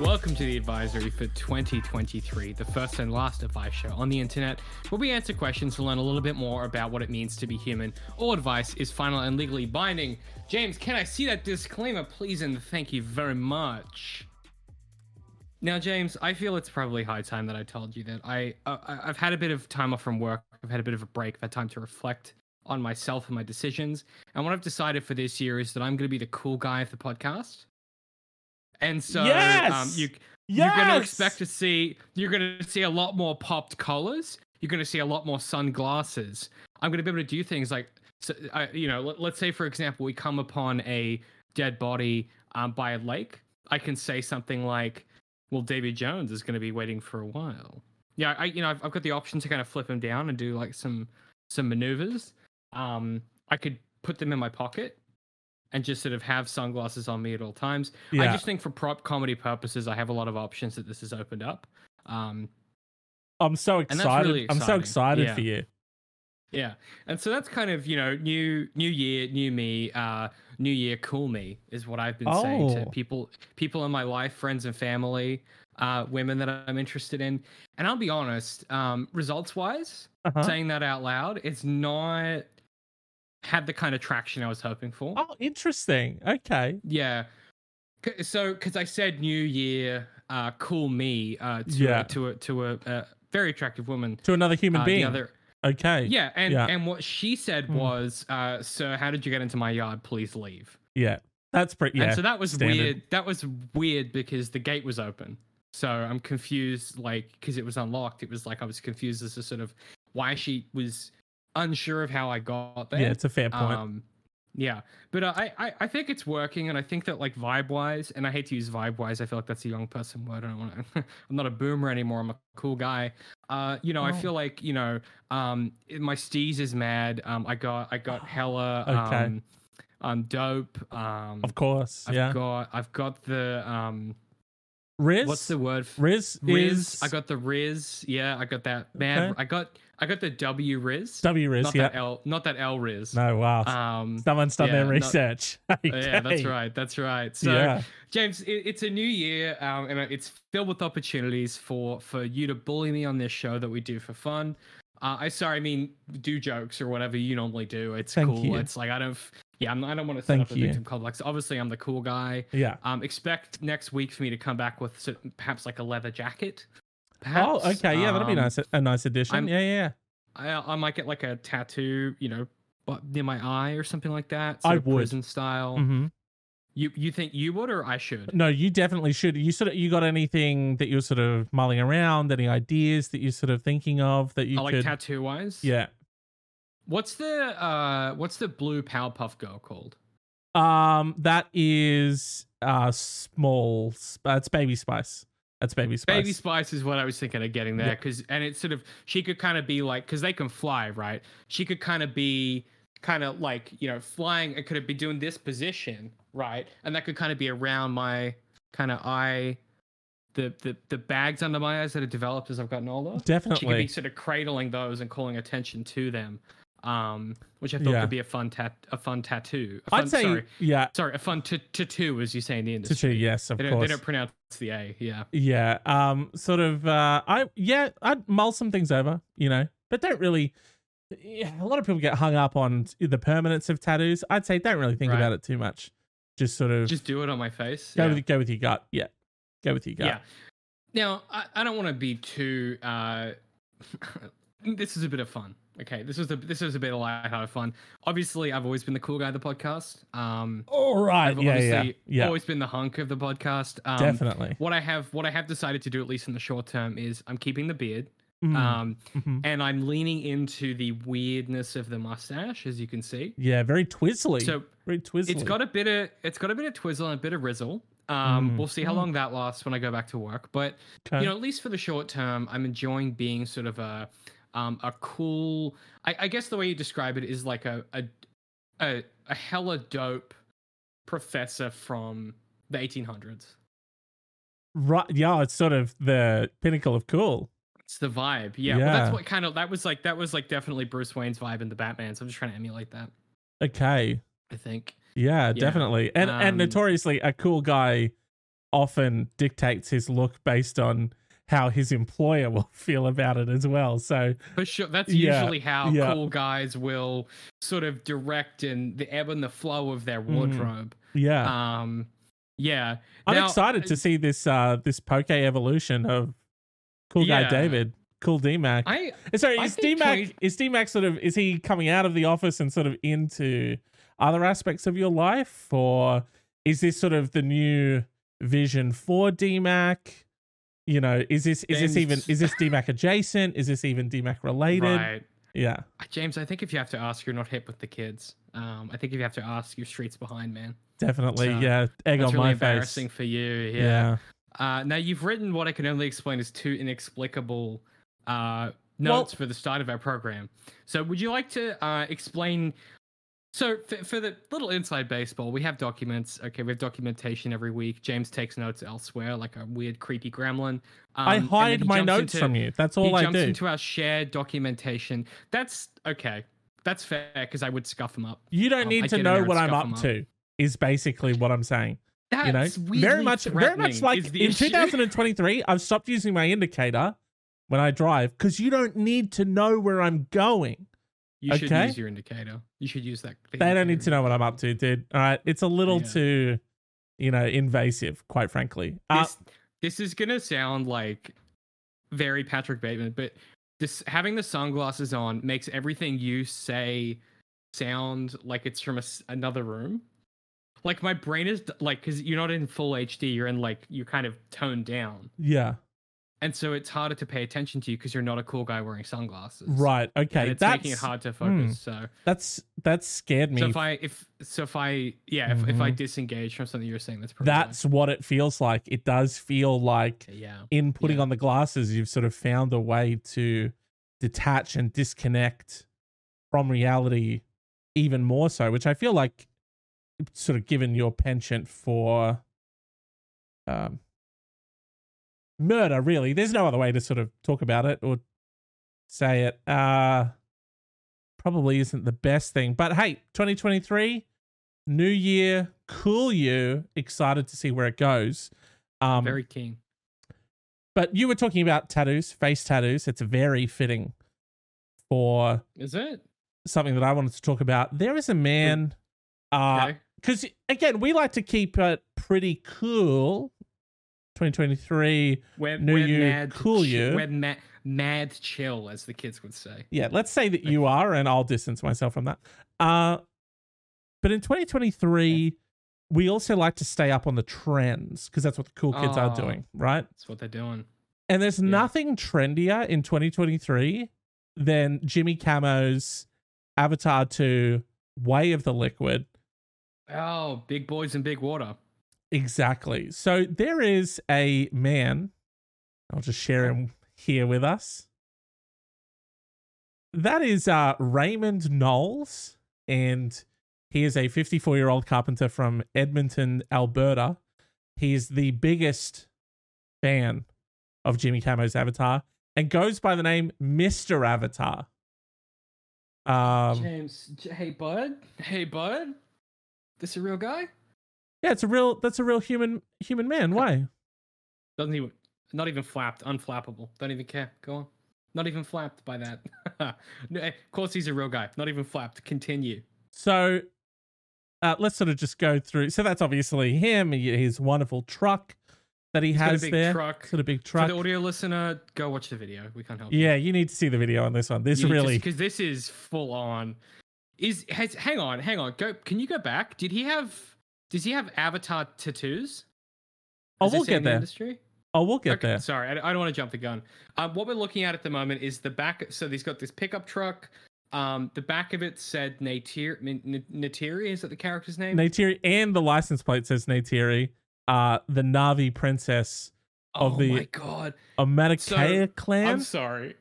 Welcome to the advisory for 2023, the first and last advice show on the internet, where we answer questions to learn a little bit more about what it means to be human. All advice is final and legally binding. James, can I see that disclaimer, please? And thank you very much. Now, James, I feel it's probably high time that I told you that I, uh, I've had a bit of time off from work. I've had a bit of a break. I've had time to reflect on myself and my decisions. And what I've decided for this year is that I'm going to be the cool guy of the podcast. And so, Yes! um, you Yes! you're going to expect to see you're going to see a lot more popped collars. You're going to see a lot more sunglasses. I'm going to be able to do things like, so, uh, you know, let, let's say for example, we come upon a dead body um, by a lake. I can say something like, "Well, Davy Jones is going to be waiting for a while." Yeah, I you know I've, I've got the option to kind of flip him down and do like some some maneuvers. Um, I could put them in my pocket and just sort of have sunglasses on me at all times. I just think for prop comedy purposes, I have a lot of options that this has opened up. Um, I'm so excited. really I'm so excited Yeah. for you. yeah, and so that's kind of you know new new year, new me, uh, new year, cool me is what I've been saying to Oh. people people in my life, friends and family, uh, women that I'm interested in. And I'll be honest, um, results wise, Uh-huh. saying that out loud, it's not had the kind of traction I was hoping for. Oh, interesting. Okay. Yeah. C- So, because I said New Year, uh, cool me, uh, to Yeah. a, to a to a, uh very attractive woman. To another human Uh, being. other, okay. yeah, and Yeah. and what she said Hmm. was, uh, "Sir, how did you get into my yard? Please leave." Yeah. That's pretty. Yeah. and so that was standard. weird. That was weird because the gate was open. So I'm confused, like, because it was unlocked. It was like I was confused as to sort of why she was unsure of how I got there. yeah, it's a fair point. Um, yeah, but uh, I, I I think it's working, and I think that like vibe wise, and I hate to use vibe wise. I feel like that's a young person word. I don't want to. I'm not a boomer anymore. I'm a cool guy. Uh, you know, I Oh. feel like you know, um, my steez is mad. Um, I got I got hella Okay. um, um, dope. Um, of course. I've yeah. got I've got the um, Riz. what's the word? Riz? Riz. Is I got the Riz. Yeah, I got that. Man, Okay. I got I got the W Riz. W Riz. not Yeah. that L. Not that L Riz. No. Wow. Um, Someone's done yeah, their research. yeah, that's right. That's right. So, yeah. James, it, it's a new year, um, and it's filled with opportunities for for you to bully me on this show that we do for fun. Uh, I sorry, I mean do jokes or whatever you normally do. It's Thank cool. you. It's like I don't. Yeah, I'm, I don't want to set Thank up a you. victim complex. Obviously, I'm the cool guy. Yeah. Um, expect next week for me to come back with perhaps like a leather jacket. Perhaps. Oh, okay. Yeah, that'd be Um, nice. A nice addition. I'm- yeah, yeah. I, I might get like a tattoo, you know, near my eye or something like that. I would. prison style. hmm You you think you would or I should? No, you definitely should. You sort of you got anything that you're sort of mulling around? Any ideas that you're sort of thinking of that you Oh, like could? tattoo wise. yeah. What's the uh what's the blue Powerpuff Girl called? Um, that is uh small. sp- Uh, it's Baby Spice. That's Baby Spice. Baby Spice is what I was thinking of getting there Yeah. because and it's sort of she could kind of be like because they can fly right. She could kind of be kind of like you know flying. It could be doing this position right, and that could kind of be around my kind of eye. The, the the bags under my eyes that have developed as I've gotten older. Definitely, she could be sort of cradling those and calling attention to them, um, which I thought Yeah. could be a fun tat a fun tattoo. A fun, I'd say sorry, yeah. sorry, a fun t- tattoo, as you say in the industry. Tattoo, yes, of They don't, they don't pronounce the A. Yeah. Yeah. Um. Sort of. Uh. I. Yeah. I'd mull some things over. You know, but don't really. Yeah. A lot of people get hung up on the permanence of tattoos. I'd say don't really think Right. about it too much. Just sort of Just do it on my face. go yeah. with go with your gut. Yeah. Go with your gut. Yeah. Now, I, I don't want to be too. Uh, this is a bit of fun. Okay, this was a this was a bit of lighthearted fun. Obviously, I've always been the cool guy of the podcast. Um, All right. I've Yeah. Yeah. Yeah. always been the hunk of the podcast. Um, Definitely. What I have what I have decided to do at least in the short term is I'm keeping the beard. Mm, Um, mhm. and I'm leaning into the weirdness of the mustache, as you can see. Yeah. Very twizzly. So very twizzly. it's got a bit of it's got a bit of twizzle and a bit of rizzle. Um, Mm. we'll see how Mm. long that lasts when I go back to work. But Okay. you know, at least for the short term, I'm enjoying being sort of a um a cool. I, I guess the way you describe it is like a a a, a hella dope professor from the 1800s. right. Yeah. It's sort of the pinnacle of cool. It's the vibe. Yeah, Well, that's what kind of that was like. That was like definitely Bruce Wayne's vibe in the Batman. So I'm just trying to emulate that. Okay. I think. Yeah, definitely. And and um, notoriously a cool guy often dictates his look based on how his employer will feel about it as well. So For sure. That's Yeah, usually how yeah. cool guys will sort of direct and the ebb and the flow of their Mhm. wardrobe. yeah, Um, yeah. I'm Now, excited to see this uh this poke evolution of cool guy David, cool D Mac. I Sorry, I is D think Mac is D Mac sort of is he coming out of the office and sort of into other aspects of your life, or is this sort of the new vision for D Mac? You know, is this is this even is this DMAC adjacent? Is this even DMAC related? right. Yeah, James, I think if you have to ask, you're not hip with the kids. Um, I think if you have to ask, your streets behind, man. definitely. So, yeah, egg That's on really my embarrassing face. for you. Yeah. Yeah. Uh, now you've written what I can only explain as two inexplicable uh, notes for the start of our program. So would you like to uh, explain? So for, for the little inside baseball, we have documents. Okay, we have documentation every week. James takes notes elsewhere, like a weird, creepy gremlin. Um, I hide my notes into- from you. That's all I do. he jumps into our shared documentation. That's okay. That's fair because I would scuff him up. you don't um, need I'd to know what I'm up up. to. Is basically what I'm saying. That's you know, very much, very much like in issue. 2023, I've stopped using my indicator when I drive because you don't need to know where I'm going. You should use your indicator. You should use that. the They don't need to know what I'm up to, dude. All right, it's a little Yeah. too, you know, invasive, quite frankly. Uh, This, this is gonna sound like very Patrick Bateman, but this having the sunglasses on makes everything you say sound like it's from a another room. Like my brain is like because you're not in full HD, you're in like you're kind of toned down, yeah, and so it's harder to pay attention to you because you're not a cool guy wearing sunglasses. right. And Okay, it's that's making it hard to hmm. focus. So, that's that's scared me. so if I if so if I yeah if, if I Mhm. disengage from something you're saying, that's probably that's what it feels like. It does feel like yeah. in putting Yeah. on the glasses, you've sort of found a way to detach and disconnect from reality even more so, which I feel like sort of given your penchant for um, murder, really. There's no other way to sort of talk about it or say it. Uh, probably isn't the best thing. But hey, 2023, new year, cool you, excited to see where it goes. Um, Very keen. but you were talking about tattoos, face tattoos. It's very fitting for Is it? something that I wanted to talk about. There is a man, uh, Okay. because again, we like to keep it pretty cool. 2023. We're, New we're you, mad cool you. We're ma- mad chill, as the kids would say. Yeah, let's say that you are, and I'll distance myself from that. Uh, but in 2023, we also like to stay up on the trends because that's what the cool kids are Oh. doing, right? That's what they're doing. And there's Yeah. nothing trendier in 2023 than Jimmy Camo's Avatar 2 Way of the Liquid. Oh, big boys in big water. Exactly. So there is a man, I'll just share him here with us. That is uh, Raymond Knowles, and he is a 54 year old carpenter from Edmonton, Alberta. He is the biggest fan of Jimmy Camo's Avatar and goes by the name Mr. Avatar. Um, James, hey bud, hey bud, this a real guy? Yeah, it's a real. That's a real human human man. Why? Doesn't even, not even flapped, unflappable. Don't even care. Go on. Not even flapped by that. no, eh, of course he's a real guy. Not even flapped. Continue. So uh, let's sort of just go through. So that's obviously him. he- His wonderful truck that he a big there. truck. Sort of big For truck. the audio listener, go watch the video. We can't help. Yeah, you need to see the video on this one. This really. because this is full on. Is has hang on, hang on. Go. Can you go back? Did he have? Does he have avatar tattoos? Oh, we'll get the there. Industry? Oh, we'll get Okay, there. Sorry, I, I don't want to jump the gun. Um, what we're looking at at the moment is the back. So he's got this pickup truck. Um, the back of it said Natir, N- Natiri. Is that the character's name? Neytiri and the license plate says Neytiri, uh, the Navi princess of oh the- my god! of Metkayina So, clan. I'm sorry.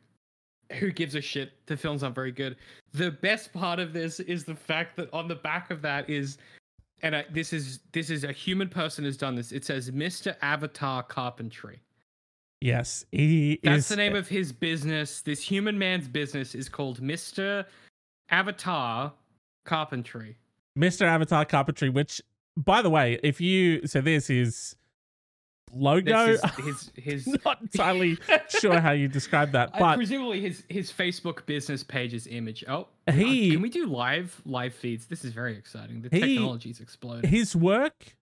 Who gives a shit? The film's not very good. The best part of this is the fact that on the back of that is, and I, this is this is a human person has done this. It says Mr. Avatar Carpentry. yes, he That's is. the name of his business. This human man's business is called Mr. Avatar Carpentry. Mr. Avatar Carpentry, which, by the way, if you so this is logo. His his, Not entirely sure how you describe that, uh, but presumably his his Facebook business page's image. Oh, He- uh, can we do live live feeds? This is very exciting. The He- technology's exploding. his work,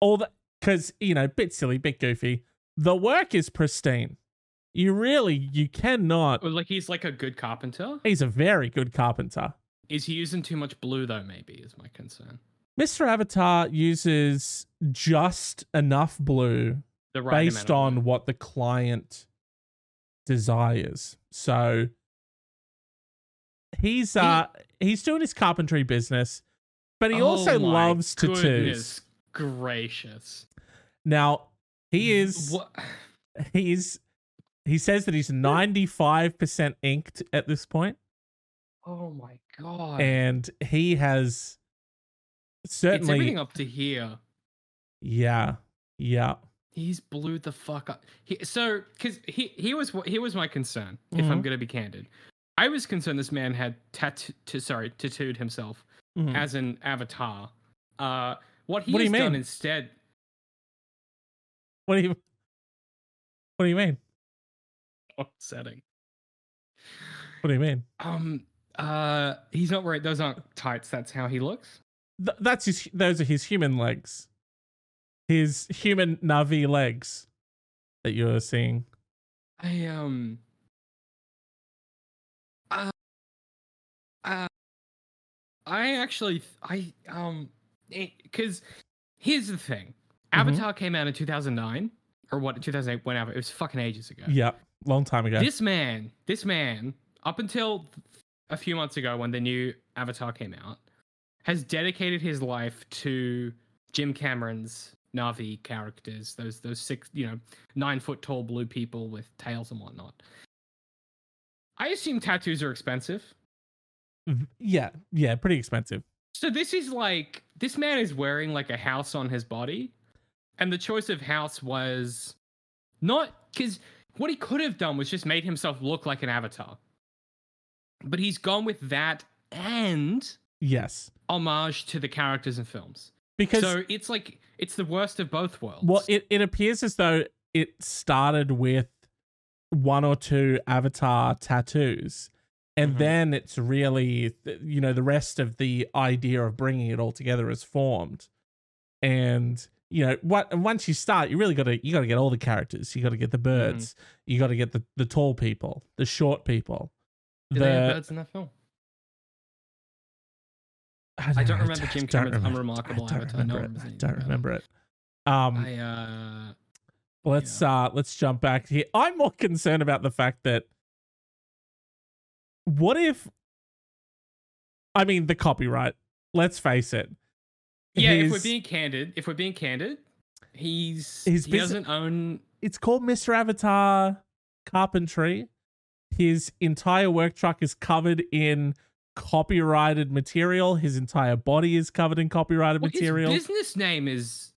all the because you know, bit silly, bit goofy. The work is pristine. You really, you cannot. Or, like he's like a good carpenter. He's a very good carpenter. Is he using too much blue though? Maybe is my concern. Mr. Avatar uses just enough blue right based on blue. what the client desires. So he's uh he's doing his carpentry business, but he also Oh my loves tattoos. Gracious. Now he is What? he's he says that he's 95% inked at this point Oh my god. and he has it's certainly everything up to here. yeah yeah He's blew the fuck up. He, so, because he he was he was my concern. If I'm Mhm. gonna be candid, I was concerned this man had tattoo to sorry tattooed himself Mhm. as an avatar. Uh, what he What do you done mean? instead. what do you what do you mean Upsetting. what do you mean Um. Uh. He's not wearing those aren't tights. That's how he looks. Th- that's his those are his human legs his human navi legs that you're seeing I um. Uh, uh, I actually I um because here's the thing. Mhm. Avatar came out in 2009 or what 2008 whenever it was fucking ages ago. yeah long time ago This man, this man, up until a few months ago when the new Avatar came out, has dedicated his life to Jim Cameron's Navi characters, those those six, you know, nine foot tall blue people with tails and whatnot. I assume tattoos are expensive. Mm-hmm. Yeah yeah pretty expensive So this is like this man is wearing like a house on his body, and the choice of house was not because what he could have done was just made himself look like an avatar, but he's gone with that and yes homage to the characters and films. because so it's like it's the worst of both worlds. Well, it, it appears as though it started with one or two avatar tattoos. And Mhm. then it's really, you know, the rest of the idea of bringing it all together is formed. And, you know, what, once you start, you really got to, you got to get all the characters. You got to get the birds. You got to get the, the tall people, the short people. Did the, they have birds in that film? I don't remember Jim Cameron's unremarkable I don't Avatar. Remember it. I don't remember it. Um, I uh Let's uh let's jump back here. I'm more concerned about the fact that what if I mean the copyright. Let's face it. yeah. If we're being candid, if we're being candid, he's His he busi- doesn't own it's called Mr. Avatar Carpentry. His entire work truck is covered in copyrighted material. His entire body is covered in copyrighted Well, material. His business name is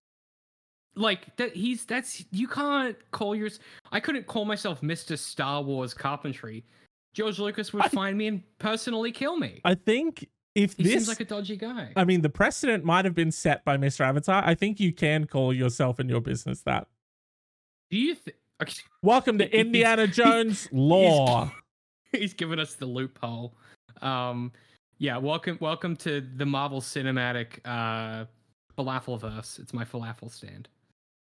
like that. He's that's you can't call yours. I couldn't call myself Mister Star Wars Carpentry. George Lucas would I- find me and personally kill me. I think if he this seems like a dodgy guy. I mean the precedent might have been set by Mr. Avatar. I think you can call yourself and your business that. Do you think? Okay, Welcome to Indiana Jones law. he's given us the loophole. Um, yeah. Welcome, welcome to the Marvel Cinematic uh, Falafelverse. It's my falafel stand.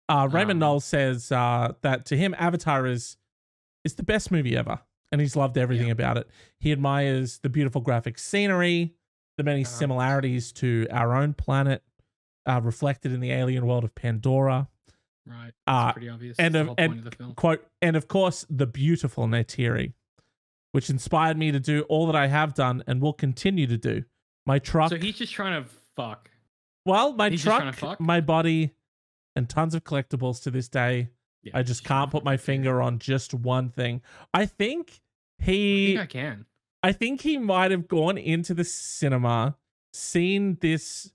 Uh, Raymond Um, says uh, that to him, Avatar is is the best movie ever, and he's loved everything Yeah. about it. He admires the beautiful graphic scenery, the many Uh-huh. similarities to our own planet, uh, reflected in the alien world of Pandora. Right. Uh, pretty obvious. and of- and of the film. Quote, and of course, the beautiful Neytiri, which inspired me to do all that I have done and will continue to do. My truck, So he's just trying to fuck. well, my he's truck, my body, and tons of collectibles to this day. Yeah, I just can't put my finger on just one thing. I think I he think I can. I think he might have gone into the cinema, seen this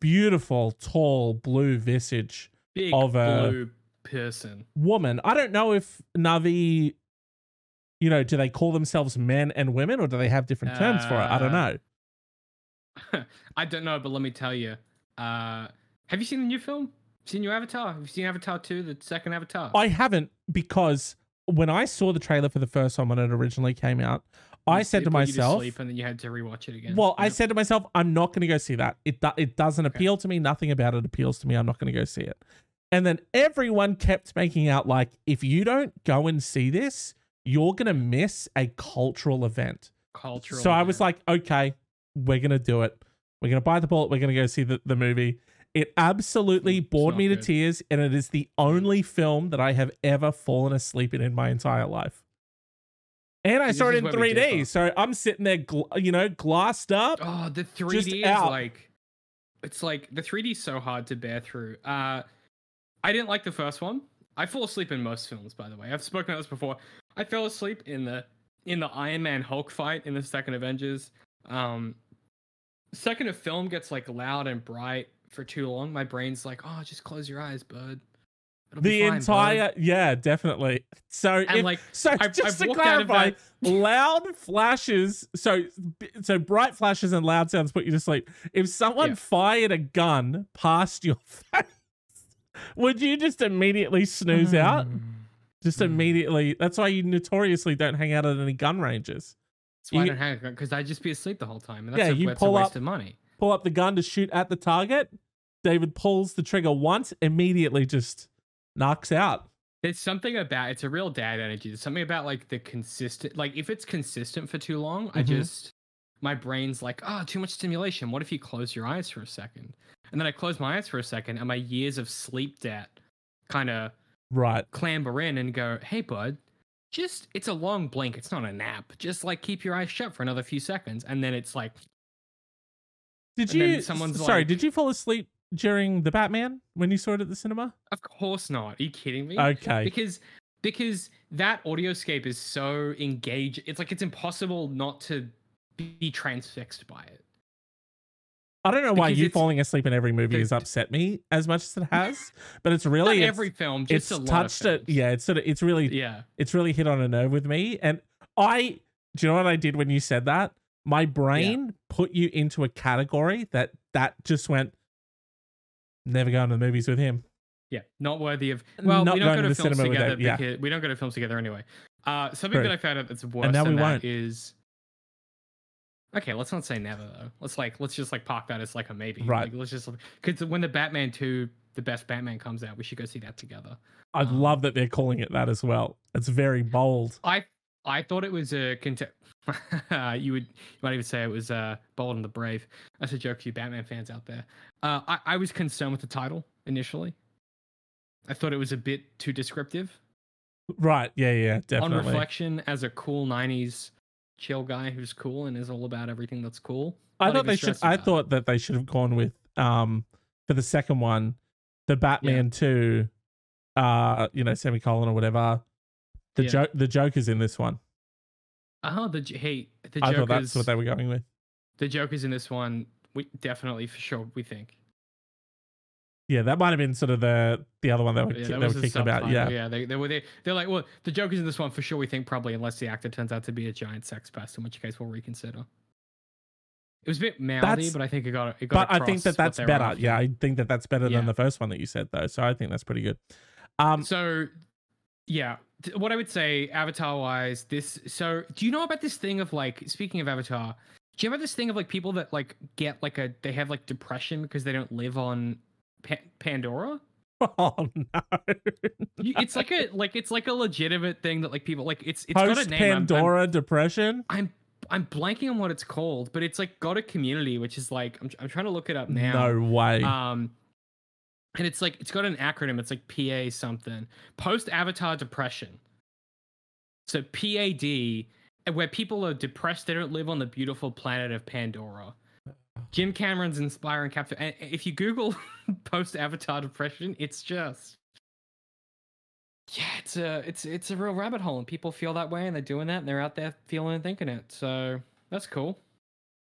beautiful, tall, blue visage Big of a- blue person. woman. I don't know if Navi, you know, do they call themselves men and women or do they have different terms for it? I don't Uh, know. I don't know, but let me tell you. Uh, have you seen the new film? Seen your Avatar? Have you seen Avatar 2, the second Avatar? I haven't because when I saw the trailer for the first one when it originally came out, I said to you myself, sleep and then you had to rewatch it again. Well, I said to myself, I'm not going to go see that. It do- it doesn't appeal to me. Nothing about it appeals to me. I'm not going to go see it. And then everyone kept making out like, if you don't go and see this, you're going to miss a cultural event. cultural. so I was like, okay, we're going to do it. We're going to buy the bullet. We're going to go see the, the movie. It absolutely It's bored me to tears, and it is the only film that I have ever fallen asleep in in my entire life. And I This saw it in 3D, so I'm sitting there, gl- you know, glassed up. Oh, the 3D is out. like it's like the 3D is so hard to bear through. Uh I didn't like the first one. I fall asleep in most films, by the way. I've spoken about this before. I fell asleep in the in the Iron Man Hulk fight in the second Avengers. Um second a film gets like loud and bright for too long, my brain's like, oh just close your eyes, bud. It'll the fine, bud." entire yeah definitely so and if, like so I've- just I've to of clarify that- loud flashes so so bright flashes and loud sounds put you to sleep if someone Yeah. fired a gun past your face would you just immediately snooze out Mm. just Mm. immediately that's why you notoriously don't hang out at any gun ranges That's why I don't hang out because I'd just be asleep the whole time. And that's Yeah, a, you that's pull a up- of money. pull up the gun to shoot at the target david pulls the trigger once immediately just knocks out There's something about it's a real dad energy. There's something about like the consistent like if it's consistent for too long, I Mhm. just my brain's like, oh, too much stimulation. What if you close your eyes for a second? And then I close my eyes for a second and my years of sleep debt kind of right clamber in and go, hey bud, just it's a long blink, it's not a nap. Just like keep your eyes shut for another few seconds. And then it's like Did you? someone's sorry, like- did you fall asleep during the Batman when you saw it at the cinema? Of course not. Are you kidding me? Okay. because because that audioscape is so engaged it's like it's impossible not to be transfixed by it I don't know why you falling asleep in every movie has upset me as much as it has, but it's really it's, every film just it's a lot touched it. Yeah, it's sort of it's really yeah it's really hit on a nerve with me. And I, do you know what I did when you said that? My brain put you into a category that that just went. Never going to the movies with him. yeah not worthy of well Not we don't going go to to films together yeah. we don't go to films together anyway uh something True. that i found out that's worse and now than we that won't. is okay let's not say never though let's like let's just like park that as like a maybe Right. like, let's just because when the batman 2 the best batman comes out we should go see that together I Um, love that they're calling it that as well. It's very bold. I I thought it was a cont- you would you might even say it was uh bold and the brave. That's a joke to you Batman fans out there. Uh, I I was concerned with the title initially. I thought it was a bit too descriptive. Right? Yeah, yeah, Definitely. On reflection, as a cool '90s chill guy who's cool and is all about everything that's cool. I thought they should. I about thought that they should have gone with um for the second one, the Batman two, uh, you know, semicolon or whatever. The Yeah. joke, the Joker's in this one. Oh, the hey, the I Joker's thought that's what they were going with. the Joker's in this one. We definitely for sure we think. Yeah, that might have been sort of the the other one they were Yeah, that they were the kicking about. Yeah, yeah. They, they were they, they're like, well, the Joker's in this one for sure. We think probably, unless the actor turns out to be a giant sex pest, in which case we'll reconsider. It was a bit mouthy, but I think it got it got. but I think that that's better. Yeah, I think that that's better Yeah. than the first one that you said though. So I think that's pretty good. Um, So, yeah, what I would say, Avatar wise, this. So, do you know about this thing of like, speaking of Avatar, do you about this thing of like people that like get like a they have like depression because they don't live on pa- Pandora? oh no, You- It's like a like it's like a legitimate thing that like people like it's it's got a post name. I'm- I'm- Pandora depression. I'm I'm blanking on what it's called, but it's like got a community, which is like I'm, I'm trying to look it up now. No way. Um, and it's like it's got an acronym. It's like PA something. Post Avatar depression. So PAD, where people are depressed, they don't live on the beautiful planet of Pandora. Jim Cameron's inspiring capture. If you Google post Avatar depression, it's just yeah, it's a it's it's a real rabbit hole, and people feel that way, and they're doing that, and they're out there feeling and thinking it. So that's cool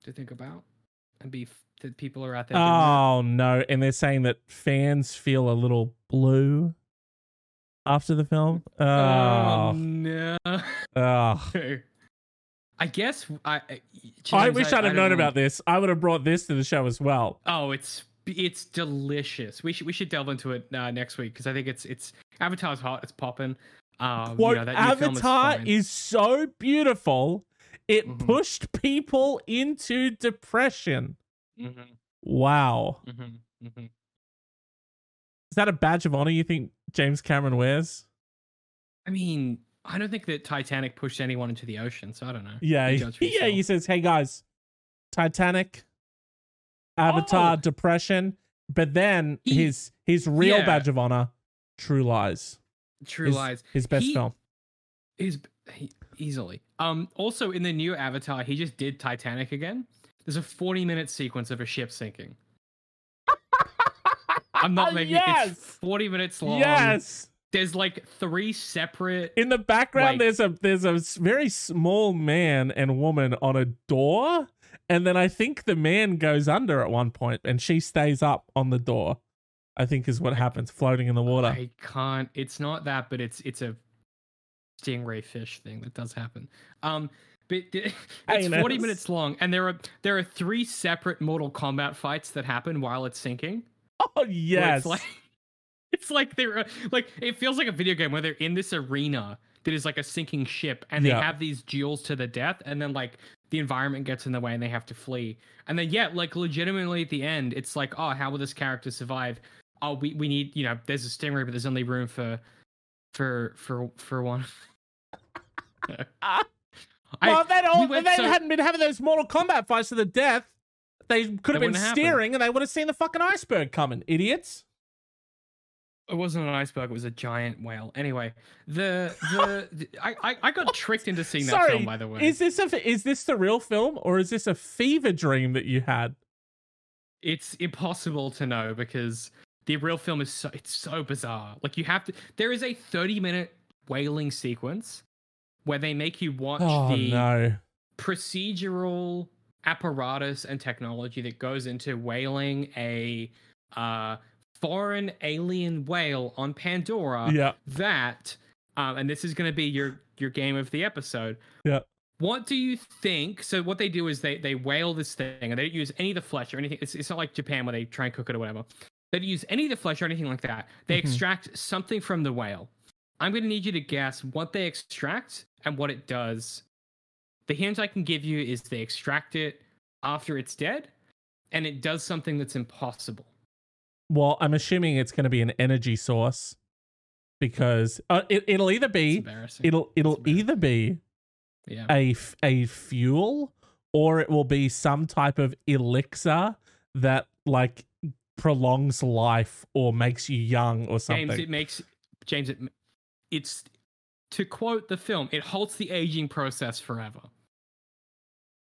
to think about, and be that people are out there. Oh no! And they're saying that fans feel a little blue after the film. Oh Oh, no! oh. I guess I. I, I wish I'd have known know. about this. I would have brought this to the show as well. Oh, it's it's delicious. We should we should delve into it uh, next week because I think it's it's Avatar's hot. It's popping. Um, Quote, you know, that Avatar fine. is so beautiful, it Mhm. pushed people into depression. Mhm, Wow. mhm, mhm. Is that a badge of honor you think James Cameron wears? I mean, I don't think that Titanic pushed anyone into the ocean, so I don't know. Yeah, he- yeah. He says, "Hey guys, Titanic, Avatar, Oh. depression." But then He- his his real yeah. badge of honor, True Lies, True his, Lies. his best He- film. Is he, easily. Um. Also, in the new Avatar, he just did Titanic again. There's a 40 minute sequence of a ship sinking. I'm not making it. yes, It's 40 minutes long. yes. There's like three separate. In the background, Like- there's a there's a very small man and woman on a door, and then I think the man goes under at one point, and she stays up on the door. I think is what happens, floating in the water. I can't. It's not that, but it's it's a stingray fish thing that does happen. Um, but it's 40 minutes long, and there are there are three separate Mortal Kombat fights that happen while it's sinking. oh yes, like it's like they're uh, like it feels like a video game where they're in this arena that is like a sinking ship and they have these duels to the death and then like the environment gets in the way and they have to flee. And then yeah, like legitimately at the end, it's like, oh, how will this character survive? Oh, we, we need, you know, there's a stingray, but there's only room for for for for one. I- well, if they'd, all, we if they so- hadn't been having those Mortal Kombat fights to the death, they could have been wouldn't happened. steering and they would have seen the fucking iceberg coming. Idiots. It wasn't an iceberg; it was a giant whale. Anyway, the the, the- I, I I got tricked into seeing that Sorry, film. By the way, is this a is this the real film or is this a fever dream that you had? it's impossible to know because the real film is so it's so bizarre. Like you have to there is a 30 minute whaling sequence where they make you watch Oh the no. procedural apparatus and technology that goes into whaling a uh foreign alien whale on Pandora Yeah. that um, and this is going to be your your game of the episode. Yeah. what do you think? So what they do is they they whale this thing and they don't use any of the flesh or anything. It's, it's not like japan where they try and cook it or whatever. They don't use any of the flesh or anything like that. They Mhm. extract something from the whale. I'm going to need you to guess what they extract and what it does. The hint i can give you is they extract it after it's dead and it does something that's impossible Well, I'm assuming it's going to be an energy source because uh, it, it'll either be it'll it'll either be yeah a a fuel or it will be some type of elixir that like prolongs life or makes you young or something. James, it makes James. It, it's to quote the film. It halts the aging process forever.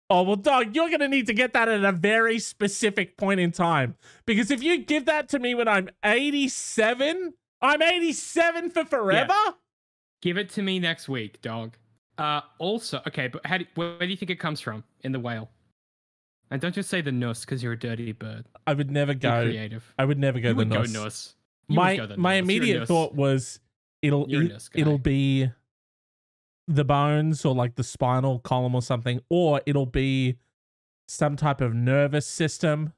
Oh well, dog, you're gonna need to get that at a very specific point in time because if you give that to me when I'm 87, I'm 87 for forever. Give it to me next week, dog. Uh, also, okay, but how do, where, where do you think it comes from in the whale? And don't just say the nuss because you're a dirty bird. I would never go Be creative. I would never go You the would go nuss. nuss. You My go the my nuss. Immediate thought was it'll it, it'll be the bones or like the spinal column or something, or it'll be some type of nervous system,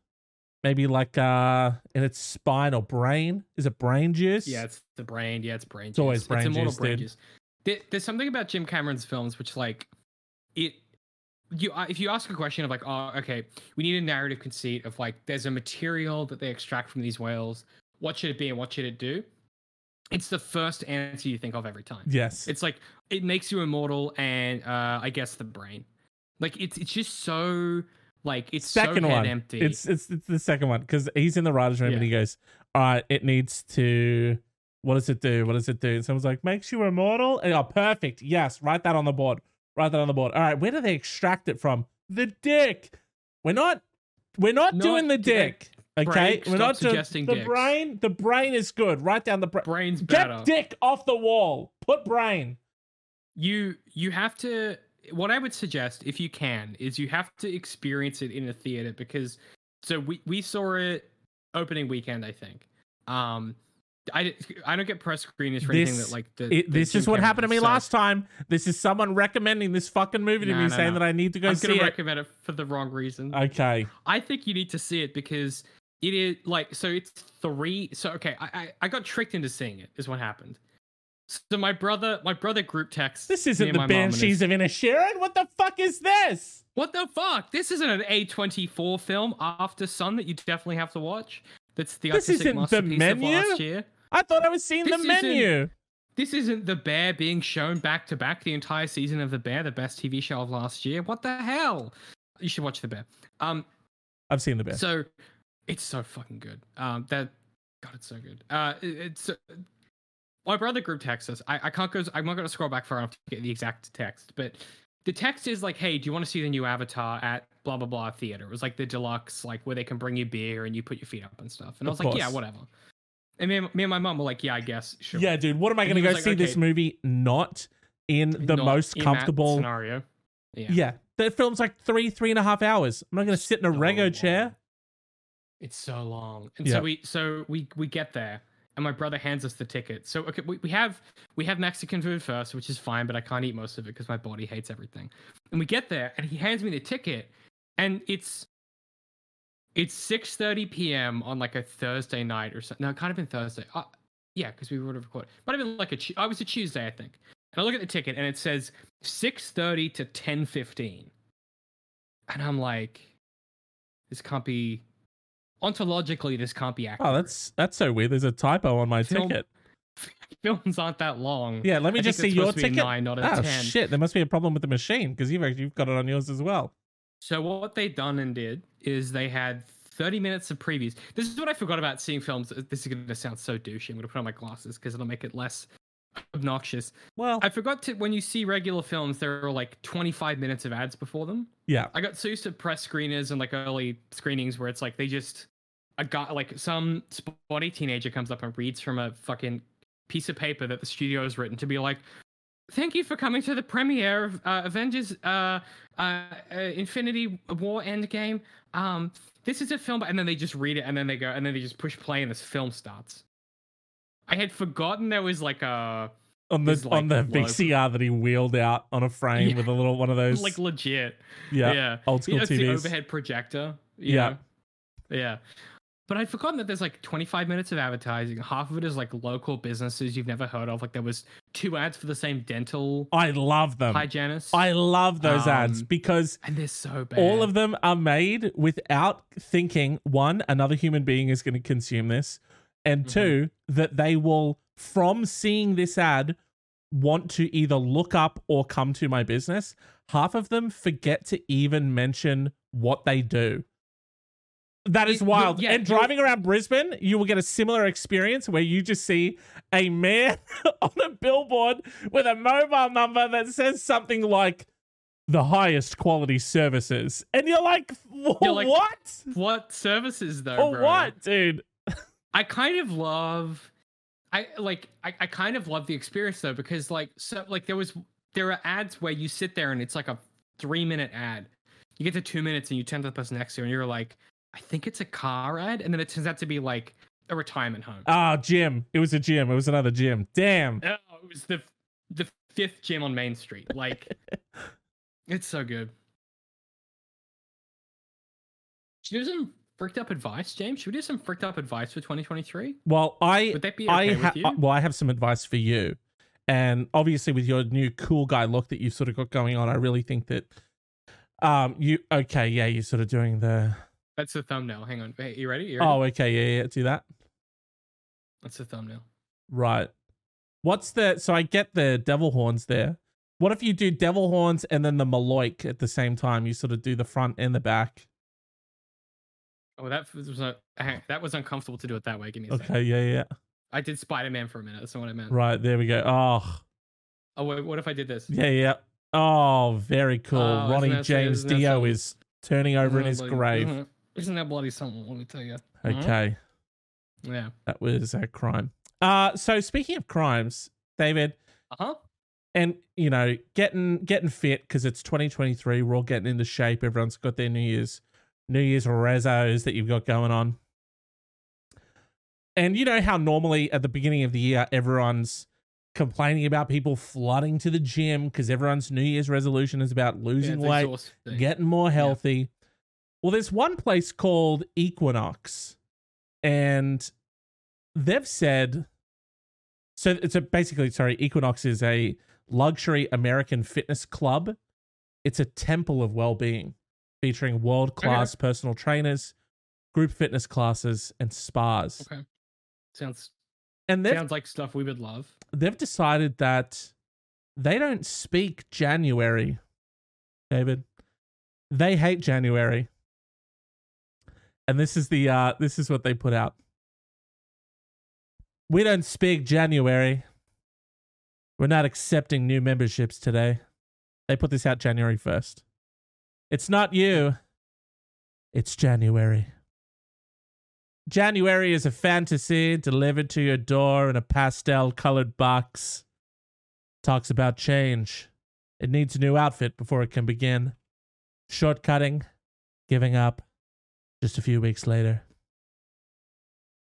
maybe like uh in its spine or brain. Is it brain juice? Yeah, it's the brain. Yeah, it's brain. It's always juice. brain it's immortal juice, brain dude. juice. There, there's something about Jim Cameron's films which, like, it. You, uh, if you ask a question of like, oh, okay, we need a narrative conceit of like, there's a material that they extract from these whales. What should it be and what should it do? It's the first answer you think of every time. Yes. It's like it makes you immortal, and uh, I guess the brain. Like it's it's just so like it's second so one. empty. It's it's it's the second one because he's in the writers' room and he goes, "All right, it needs to. What does it do? What does it do?" And someone's like, "Makes you immortal." And, oh, perfect. Yes, write that on the board. Write that on the board. All right, where do they extract it from? The dick. We're not. We're not, Not doing the dick. dick. Okay, Brain, we're stop not suggesting the dicks. brain. The brain is good. Write down the brain. Brain's better. Get dick off the wall. Put brain. you you have to what i would suggest if you can is you have to experience it in a theater because so we we saw it opening weekend i think um i i don't get press screenings for anything This- that like the, It, this is what happened to me. So last time. This is someone recommending this fucking movie to me, saying that I need to go i'm see gonna it. recommend it for the wrong reason Okay. i think you need to see it because It is like so. It's three. So okay, I I, I got tricked into seeing it. Is what happened. So my brother, my brother group text. This isn't the my mom and Banshees of Inisherin. What the fuck is this? What the fuck? This isn't an A twenty four film Aftersun that you definitely have to watch. That's the This isn't the menu? last year. I thought I was seeing the This isn't- menu. This isn't the Bear being shown back to back the entire season of the Bear, the best TV show of last year. What the hell? You should watch the Bear. Um, I've seen the bear. so it's so fucking good. Um, that God, it's so good. Uh, it- it's uh, my brother group texts us. I, I can't go. I'm not going to scroll back far enough to get the exact text, but the text is like, "Hey, do you want to see the new Avatar at blah blah blah theater?" It was like the deluxe, like where they can bring you beer and you put your feet up and stuff. And I Of was like, "Yeah, whatever." And me, and- me and my mom were like, "Yeah, I guess, sure." Yeah, dude. What am I going to go like, see this movie not in the Not most in comfortable? scenario. Yeah. Yeah, the film's like three, three and a half hours. I'm not going to sit in a So rego chair. It's so long. And Yeah. so we so we we get there and my brother hands us the ticket. So okay, we, we have we have Mexican food first, which is fine, but I can't eat most of it because my body hates everything. And we get there and he hands me the ticket and it's it's 6:30 p.m. on like a Thursday night or something. No, it can't have been Thursday. Uh, yeah, because we would have recorded. Might have been like a Tu- I was a Tuesday, I think. And I look at the ticket and it says 6:30 to 10:15. And I'm like this can't be ontologically this can't be oh, accurate. Oh, that's that's so weird. There's a typo on my Film- ticket. films aren't that long. Yeah, let me I just see your ticket. Nine, not a Oh 10. shit! There must be a problem with the machine because you've you've got it on yours as well. So what they done and did is they had 30 minutes of previews. This is what I forgot about seeing films. This is going to sound so douchey. I'm going to put on my glasses because it'll make it less obnoxious. Well, I forgot to when you see regular films, there are like 25 minutes of ads before them. yeah, I got so used to press screeners and like early screenings where it's like they just a guy like some spotty teenager comes up and reads from a fucking piece of paper that the studio has written to be like thank you for coming to the premiere of uh, avengers uh, uh, uh infinity war endgame um this is a film and then they just read it and then they go and then they just push play and this film starts i had forgotten there was like a on the His, on the like, logo. VCR that he wheeled out on a frame Yeah. with a little one of those like legit yeah, yeah old school it's the TVs. overhead projector. Yeah. know? Yeah. But I'd forgotten that there's like 25 minutes of advertising. Half of it is like local businesses you've never heard of. Like there was two ads for the same dental I love them. hygienist. I love those ads Um, because and they're so bad. all of them are made without thinking one another human being is going to consume this and Mhm. two that they will from seeing this ad want to either look up or come to my business half of them forget to even mention what they do that is wild yeah, and driving around brisbane you will get a similar experience where you just see a man on a billboard with a mobile number that says something like the highest quality services. And you're like, "Wh- You're like, what? What services though? For bro? what, dude? I kind of love I like I, I kind of love the experience though because like so like there was there are ads where you sit there and it's like a three minute ad. You get to two minutes and you turn to the person next to you and you're like, I think it's a car ad, and then it turns out to be like a retirement home. Ah, gym. It was a gym. It was another gym. Damn. oh, it was the the fifth gym on Main Street. Like it's so good. Should we do some fricked up advice, James? Should we do some fricked up advice for 2023? Well, I Would that be I okay ha- with you? well, I have some advice for you. And obviously with your new cool guy look that you've sort of got going on, I really think that um you okay, yeah, you're sort of doing the That's the thumbnail. Hang on. Hey, you ready? You ready? Oh, okay, yeah, yeah, do that. That's the thumbnail. Right. What's the so I get the devil horns there. What if you do devil horns and then the Maloik at the same time? You sort of do the front and the back. Oh, that was not, that was uncomfortable to do it that way. Give me a second. Okay, yeah, yeah. I did Spider Man for a minute. That's not what I meant. Right, there we go. Oh, Oh, wait, what if I did this? yeah, yeah. Oh, very cool. Oh, Ronnie that- James Dio something? is turning over in his Isn't grave. isn't it- Isn't that bloody something? Let me tell you. Mhm. Okay, Yeah. that was a crime. Uh, so speaking of crimes, David, Uh huh. and you know, getting getting fit because it's 2023. We're all getting into shape. Everyone's got their New Year's New Year's rezos that you've got going on. And you know how normally at the beginning of the year everyone's complaining about people flooding to the gym because everyone's New Year's resolution is about losing it's weight, exhausting. getting more healthy. Well, there's one place called Equinox and they've said so it's a basically sorry equinox is a luxury american fitness club it's a temple of well-being featuring world-class personal trainers group fitness classes and spas. Okay. Sounds and sounds like stuff we would love. they've decided that they don't speak january david. They hate january. And this is the uh this is what they put out. We don't speak january. We're not accepting new memberships today. They put this out january 1st it's not you it's january january is a fantasy delivered to your door in a pastel colored box talks about change it needs a new outfit before it can begin shortcutting giving up just a few weeks later.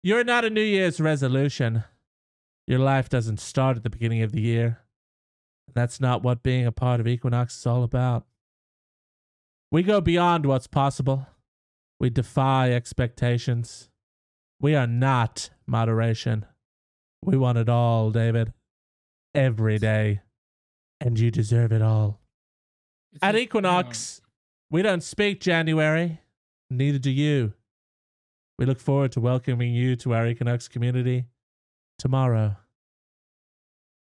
You're not a New Year's resolution. Your life doesn't start at the beginning of the year. That's not what being a part of Equinox is all about. We go beyond what's possible. We defy expectations. We are not moderation. We want it all, David. Every day. And you deserve it all. It's At Equinox, um, we don't speak January. Neither do you. We look forward to welcoming you to our Equinox community tomorrow.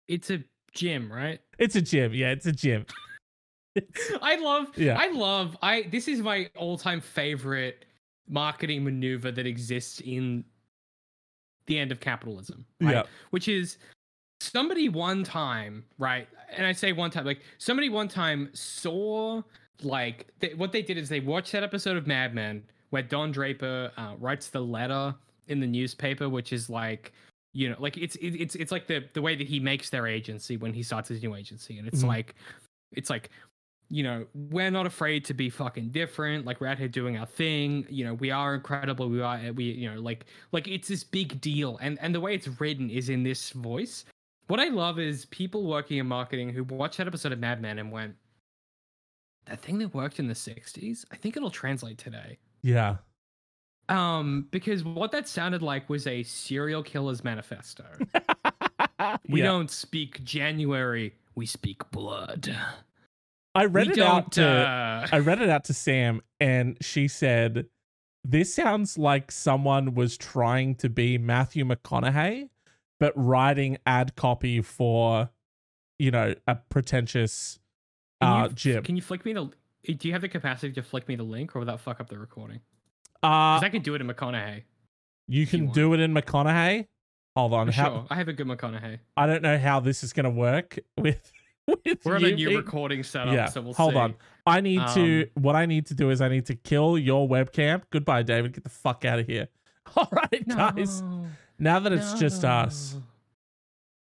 It's a gym, right? It's a gym. Yeah, it's a gym. I love Yeah. I love I this is my all-time favorite marketing maneuver that exists in the end of capitalism. Right? Yeah. Which is somebody one time, right? And I say one time like somebody one time saw like they, what they did is they watched that episode of Mad Men where Don Draper uh, writes the letter in the newspaper which is like you know like it's it, it's it's like the the way that he makes their agency when he starts his new agency and it's Mhm. like it's like you know we're not afraid to be fucking different like we're out here doing our thing you know we are incredible we are we you know like like it's this big deal. And and the way it's written is in this voice. What i love is people working in marketing who watched that episode of mad men and went that thing that worked in the 60s i think it'll translate today. Yeah. um because what that sounded like was a serial killer's manifesto. We Yeah. don't speak january we speak blood I read we it out to uh, I read it out to Sam and she said this sounds like someone was trying to be Matthew McConaughey but writing ad copy for you know a pretentious Can uh you, gym. Can you flick me the? Do you have the capacity to flick me the link, or will that fuck up the recording? uh I can do it in McConaughey. you you can want. do it in McConaughey. Hold on. How, sure, I have a good McConaughey. I don't know how this is going to work with. with We're on a new being- recording setup, Yeah, so we'll see. hold see. on. I need to. Um, What I need to do is I need to kill your webcam. Goodbye, David. Get the fuck out of here. All right, guys. Now that it's just us,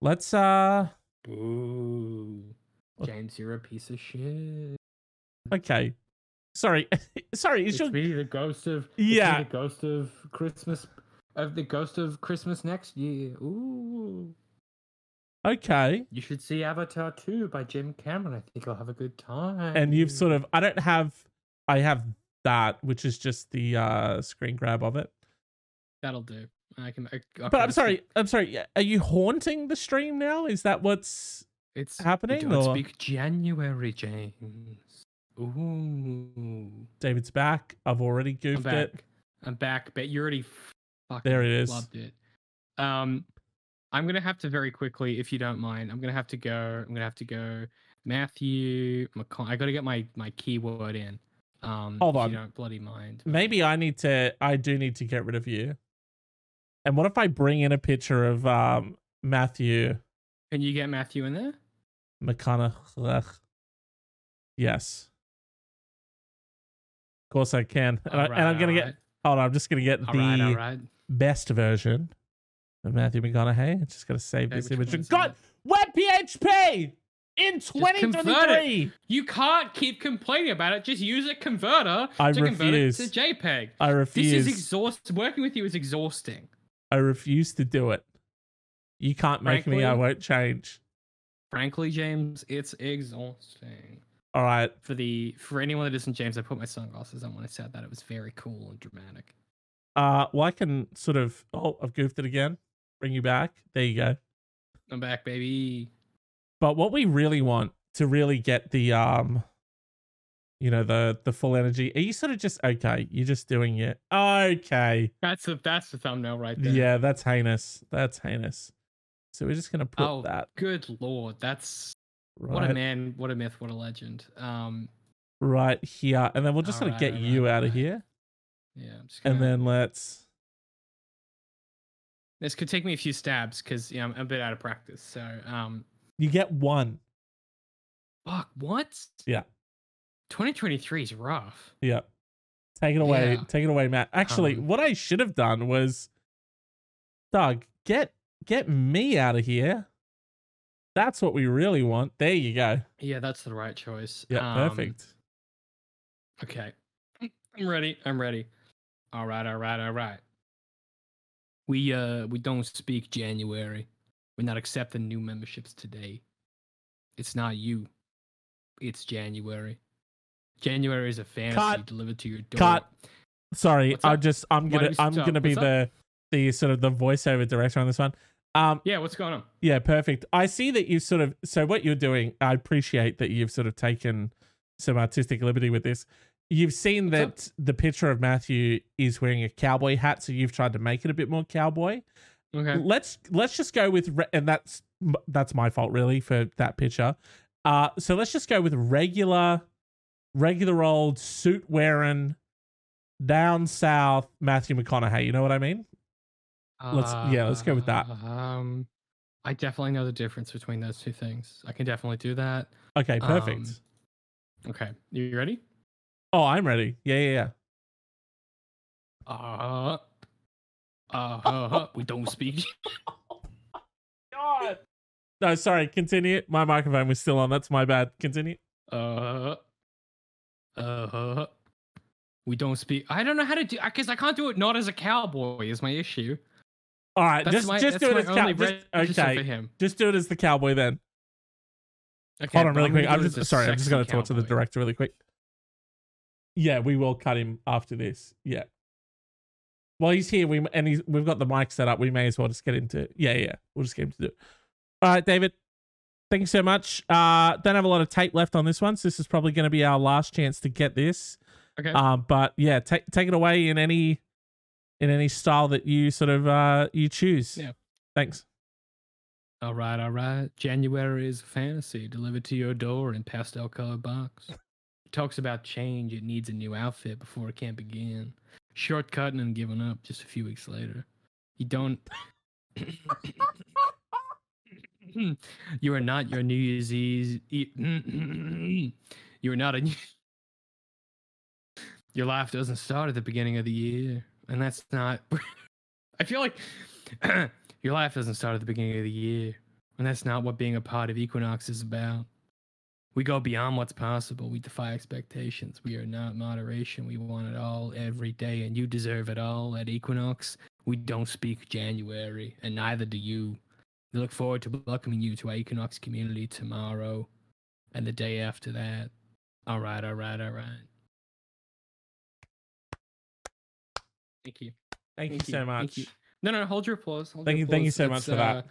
let's. uh Boo. James, you're a piece of shit. Okay. Sorry. Sorry. Is It's your me, the ghost of. Yeah. the ghost of Christmas. Of the ghost of Christmas next year. Ooh. Okay? You should see Avatar 2 by Jim Cameron. I think I'll have a good time. And you've sort of. I don't have. I have that, which is just the uh screen grab of it. That'll do. I can. I, okay, But I'm sorry. keep- I'm sorry. Are you haunting the stream now? Is that what's It's happening, don't or- speak January, James. Ooh. David's back? I've already goofed I'm back. it. I'm back, but you already fucking There it is. loved it. Um, I'm gonna have to very quickly, if you don't mind. I'm gonna have to go. I'm gonna have to go. Matthew McCon. I gotta get my my keyword in. Um, Hold if on. You don't bloody mind. Maybe I need to. I do need to get rid of you. And what if I bring in a picture of um Matthew Can you get Matthew in there? McConaughey? Yes. Of course I can. And, I, I'm gonna get.Hold on. I'm just gonna get All the right. Right. best version of Matthew McConaughey. I'm just gonna save Okay, this which image. one's God, web PHP in 2023. You can't keep complaining about it. Just use a converter I to convert it to. JPEG. I refuse. This is exhaust. Working with you is exhausting. I refuse to do it. You can't make me. I won't change. Frankly, James, it's exhausting. All right. For the for anyone that isn't James, I put my sunglasses on when I said that. It was very cool and dramatic. Uh, well, I can sort of. Oh, I've goofed it again. Bring you back. There you go. I'm back, baby. But what we really want to really get the um, you know, the the full energy. Are you sort of just okay? You're just doing it. Okay. That's the that's the thumbnail right there. Yeah, that's heinous. That's heinous. So we're just gonna put Oh, that Good lord, that's right, what a man, what a myth, what a legend. Um, right here, and then we'll just sort of get alright, you out of here, yeah, I'm just gonna, and then let's. This could take me a few stabs because yeah, I'm a bit out of practice. So, um, You get one. fuck, what? Yeah. 2023 is rough. Yeah. Take it away. Yeah. Take it away, Matt. Actually, Um, what I should have done was Doug, get get me out of here. That's what we really want. There you go. Yeah, that's the right choice. Yeah, Um, perfect. Okay. I'm ready. I'm ready. All right, all right, all right. We uh we don't speak January. We're not accepting new memberships today. It's not you. It's January. January is a fantasy Cut. delivered to your door. Cut. Sorry, I'm just I'm Why gonna we I'm gonna be the the sort of the voiceover director on this one. Um Yeah, what's going on? Yeah, perfect. I see that you sort of so what you're doing. I appreciate that you've sort of taken some artistic liberty with this. You've seen that the picture of Matthew is wearing a cowboy hat, so you've tried to make it a bit more cowboy. Okay. Let's let's just go with re- and that's that's my fault really for that picture. Uh, so let's just go with regular, regular old suit wearing, down south Matthew McConaughey. You know what I mean? Let's- yeah, let's go with that. Um I definitely know the difference between those two things. I can definitely do that. Okay, perfect. Um, Okay. You ready? Oh, I'm ready. Yeah, yeah, yeah. Uh, uh, we don't speak. God. No, sorry. Continue. My microphone was still on. That's my bad. Continue. Uh, uh, we don't speak. I don't know how to do because I can't do it. Not as a cowboy is my issue. All right, That's just my, just that's do it my as cow- only just, register okay. for him. Just do it as the cowboy then. Okay, Hold on, but really quick. I'm just sorry. I'm just going to talk to the director really quick. Yeah, we will cut him after this. Yeah. While he's here, we and he's, we've got the mic set up. We may as well just get into. Yeah, yeah. We'll just get him to do it. All right, David. Thank you so much. Uh, don't have a lot of tape left on this one, so this is probably going to be our last chance to get this. Okay. Um, but yeah, take take it away in any in any style that you sort of uh you choose. Yeah. Thanks. all right, all right. January is a fantasy delivered to your door in pastel colored box. Talks about change. It needs a new outfit before it can begin. Shortcutting and giving up just a few weeks later. You don't. you are not your New Year's Eve. You are not a. Your life doesn't start at the beginning of the year, and that's not. I feel like your life doesn't start at the beginning of the year, and that's not what being a part of Equinox is about. We go beyond what's possible. We defy expectations. We are not moderation. We want it all every day, and you deserve it all at Equinox. We don't speak January, and neither do you. We look forward to welcoming you to our Equinox community tomorrow and the day after that. All right, all right, all right. Thank you. Thank, Thank you so much. thank you. No, no, hold your applause. Hold Thank your you- thank you applause. so much It's, for that. uh,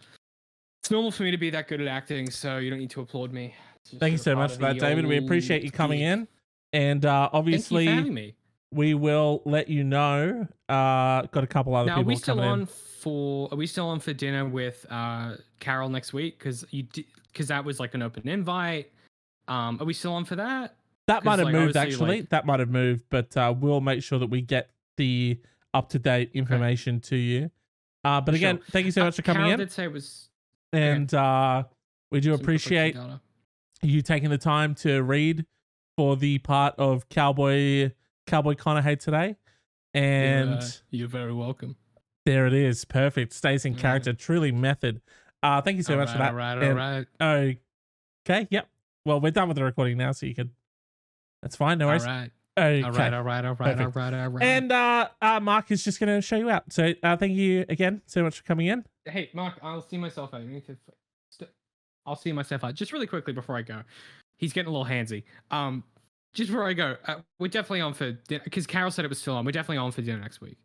It's normal for me to be that good at acting, so you don't need to applaud me. Thank you so much for that, David. We appreciate you coming gig. in. And uh, obviously, for having me. we will let you know. Uh, got a couple other Now, are we still on in. for? Are we still on for dinner with uh, Carol next week? Because you because that was like an open invite. Um, are we still on for that? That might have like, moved actually. like- that might have moved, but uh, we'll make sure that we get the up to date information to you. Uh, but again, sure. thank you so Uh, much for coming Carol in, did say it was. and uh, we do some appreciate. You taking the time to read for the part of Cowboy Cowboy Conahade today. And You're, uh, you're very welcome. there it is, perfect. Stays in Yeah. character, truly method. Uh, thank you so All much for right, that. All right, And- all right, Okay, yep. Well, we're done with the recording now, so you can. That's fine. No worries. right, Okay. all right, all right, all right, all Perfect. right, all right. And uh, uh, Mark is just going to show you out. So uh, thank you again so much for coming in. Hey, Mark, I'll see myself out. You need to- st- I'll see myself out. Just really quickly before I go. He's getting a little handsy. Um, just before I go, uh, we're definitely on for dinner because Carol said it was still on. We're definitely on for dinner next week.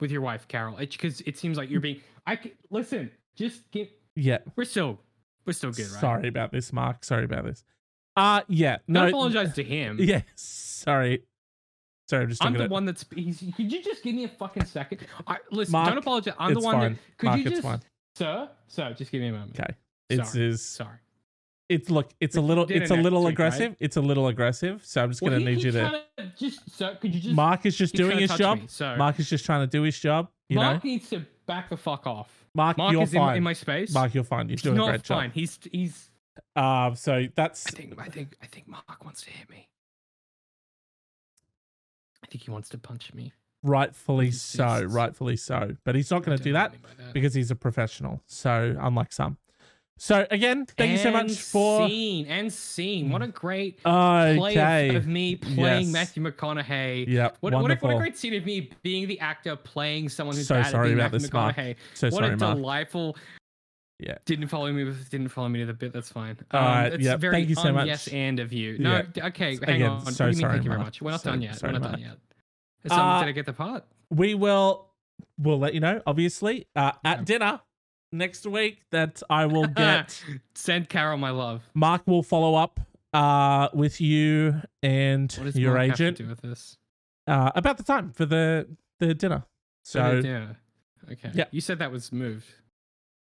with your wife, Carol? It's Because it, seems like you're being. I c- listen. Just get. Yeah. We're still, we're still good, right? Sorry about this, Mark. Sorry about this. Uh yeah. No. Don't apologize to him. Yeah. Sorry. Sorry, I'm just I'm the one that's. He's, could you just give me a fucking second? I, listen, Mark, don't apologize. I'm the one fine. that. Could Mark, you just, fine. sir, sir, just give me a moment. Okay. It's Sorry. is Sorry. it's look, it's a little it's a little right? aggressive. It's a little aggressive. So I'm just Well, gonna he- need he's you to to just, sir, could you just? Mark is just doing his job. me, so Mark is just trying to do his job. You Mark know? needs to back the fuck off. Mark, Mark you're is in, fine. in my space. Mark, you're fine. You're he's doing a not great fine. job. He's he's. Um so that's I think I think I think Mark wants to hit me. I think he wants to punch me. rightfully so, rightfully so. But he's not gonna do that what I mean by that. because he's a professional. So unlike some. So again, thank you so much And for scene and scene. What a great play of- of, me playing Yes. Matthew McConaughey. Yep. What, what, a, what a great scene of me being the actor playing someone who's So bad at sorry being about Matthew this, Mark. McConaughey. so what sorry, a Mark. delightful. Yeah. Didn't follow me. Didn't follow me to the bit. That's fine. All right, it's yep, very thank you so much. Yes, and of you. No. Yeah. Okay. Hang Again, on. so what do you mean? sorry, Thank you very much. We're not So- done yet. sorry, We're not Mark. done yet. Is someone- Uh, did I get the part? we will we'll let you know obviously uh, at Yeah. dinner next week that i will get Send Carol my love. mark will follow up uh, with you and your Mark agent do with this? uh, about the time for the the dinner so yeah. Okay. Yeah. You said that was moved.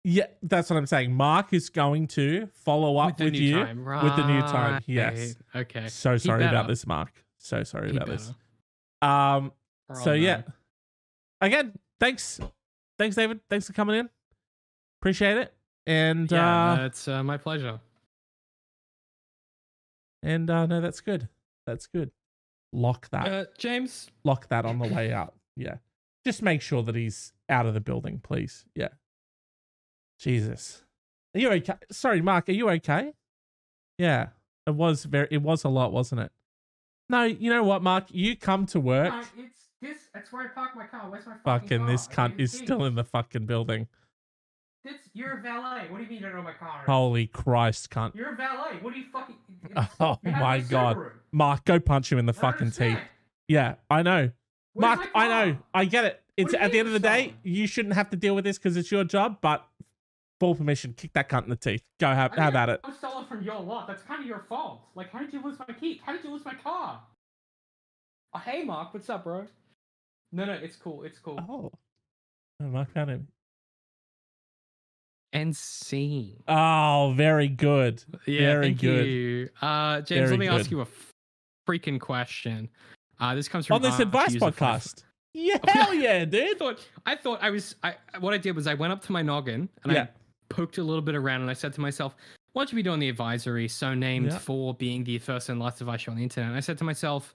yeah that's what i'm saying mark is going to follow up the with, new you time. with the new time, yes. Okay. so sorry about this mark so sorry He about this better. um Or so yeah again thanks thanks david thanks for coming in appreciate it and Yeah, uh it's uh, my pleasure. And uh, no, that's good. That's good. Lock that. Uh, James, Lock that on the way out. Yeah. Just make sure that he's out of the building, please. Yeah. Jesus. Are you okay? Sorry, Mark. Are you okay? Yeah. It was very. It was a lot, wasn't it? No. You know what, Mark? You come to work. it's this. That's where I park my car. Where's my Fucking this cunt is still in the fucking building. This, you're a valet. What do you mean you don't know my car? Holy Christ, cunt. You're a valet. What do you fucking? Oh You my god, Subaru. Mark, go punch him in the I fucking teeth. Yeah, I know. Where's Mark, I know. I get it. It's at the end of the day, you shouldn't have to deal with this because it's your job, but full permission, kick that cunt in the teeth. Go have, I have at it. I stole it from your lot. That's kind of your fault. Like, how did you lose my key? How did you lose my car? Oh, hey, Mark. What's up, bro? No, no, it's cool. It's cool. Oh. oh Mark found him. And scene. Oh, very good. Yeah, Very thank good. you. Uh, James, Very let me ask you a freaking question. Uh, this comes from On this uh, advice podcast. Yeah, hell yeah, dude. I thought I thought I was I what I did was I went up to my noggin and Yeah. I poked a little bit around and I said to myself, why don't you be doing the advisory so named Yeah. for being the first and last device show on the internet? And I said to myself,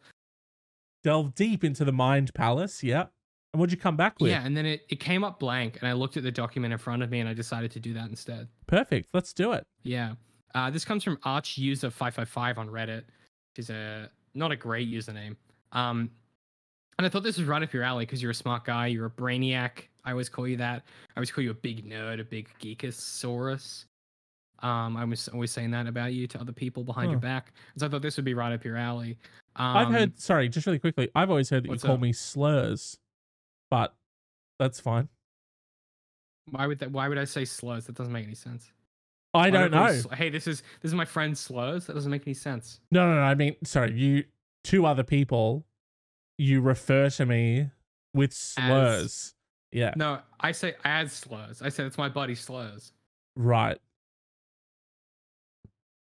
Delve deep into the mind palace. Yeah. And what'd you come back with? yeah, and then it, it came up blank and I looked at the document in front of me and I decided to do that instead. Perfect. Let's do it. Yeah. Uh, this comes from Arch user five five five on Reddit, which is a not a great username. Um, and I thought this was right up your alley because you're a smart guy, you're a brainiac. I always call you that. I always call you a big nerd, a big geekosaurus. Um, I was always saying that about you to other people behind your back. So I thought this would be right up your alley. Um, I've heard, sorry, just really quickly, I've always heard that you call up? me slurs, but that's fine. why would that? Why would I say slurs? That doesn't make any sense. I don't know. sl- hey, this is this is my friend slurs. That doesn't make any sense. No, no, no. I mean, sorry, you, two other people, you refer to me with slurs. yeah, No, I say as slurs. I said it's my buddy slurs. right.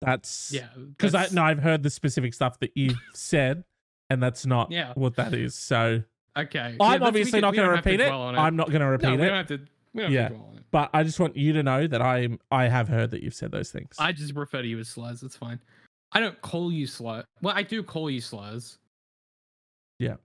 That's Yeah, because I no, I've heard the specific stuff that you've said, and that's not Yeah. what that is. So Okay. I'm we obviously not going to repeat it. I'm not going to No, repeat we don't it. have to. We don't Yeah. have to dwell on it. But I just want you to know that I'm I have heard that you've said those things. I just refer to you as slurs. That's fine. I don't call you slur. Well, I do call you slurs. Yeah.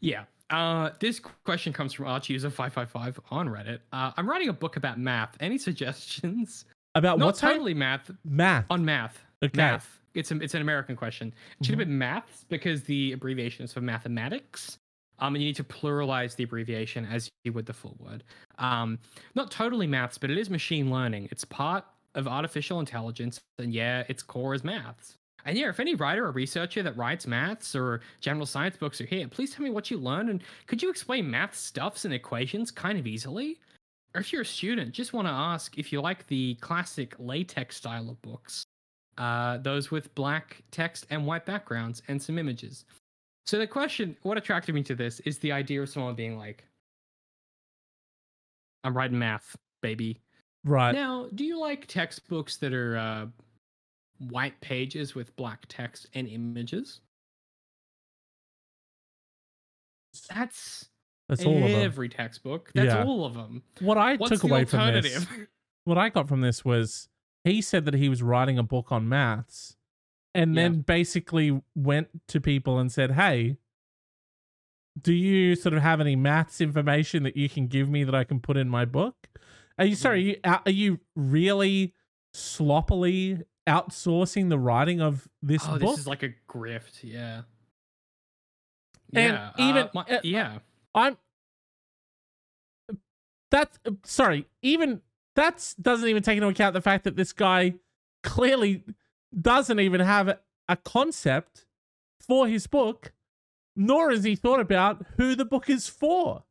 Yeah. Uh, this question comes from ArchUser555 on Reddit. Uh, I'm writing a book about math. Any suggestions? About Not what type? totally math. Math. On math. Okay. Math. It's a, it's an American question. It should have been maths because the abbreviation is for mathematics. Um, and you need to pluralize the abbreviation as you would the full word. Um, not totally maths, but it is machine learning. It's part of artificial intelligence, and yeah, its core is maths. And yeah, if any writer or researcher that writes maths or general science books are here, please tell me what you learned and could you explain math stuffs and equations kind of easily? Or if you're a student, just want to ask if you like the classic latex style of books, uh, those with black text and white backgrounds and some images. So the question, what attracted me to this is the idea of someone being like, I'm writing math, baby. Right. Now, do you like textbooks that are uh, white pages with black text and images? That's, That's all of them. every textbook. That's Yeah. all of them. What I What's took away from this, what I got from this was he said that he was writing a book on maths and Yeah. then basically went to people and said, Hey, do you sort of have any maths information that you can give me that I can put in my book? Are you sorry? Are you, are you really sloppily outsourcing the writing of this oh, book? this is like a grift. Yeah. And yeah. even- uh, my- uh, yeah. I'm that's sorry, even that's doesn't even take into account the fact that this guy clearly doesn't even have a, concept for his book, nor has he thought about who the book is for.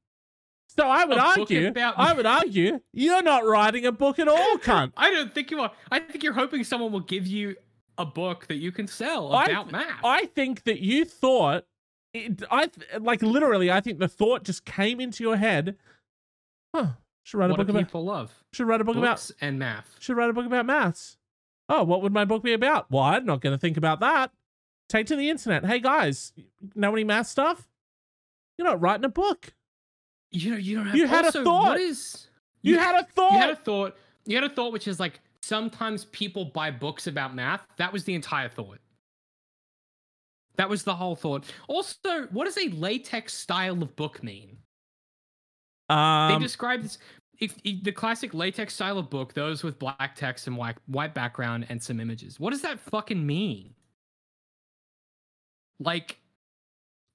So I would A argue, about- I would argue, you're not writing a book at all, cunt. I don't think you are. I think you're hoping someone will give you a book that you can sell I about th- math. I think that you thought, it, I th- like literally, I think the thought just came into your head. Huh? Should write a what book about. people love? Should write a book about. Books and math. Should write a book about maths. Oh, what would my book be about? Well, I'm not going to think about that. Take to the internet. Hey guys, know any math stuff? You're not writing a book. You know, you don't have. You had a thought. What is? You, had a thought. You had a thought. You had a thought, which is like sometimes people buy books about math. That was the entire thought. That was the whole thought. Also, what does a latex style of book mean? they um, describe this. If, if the classic latex style of book, those with black text and white white background and some images. What does that fucking mean? Like,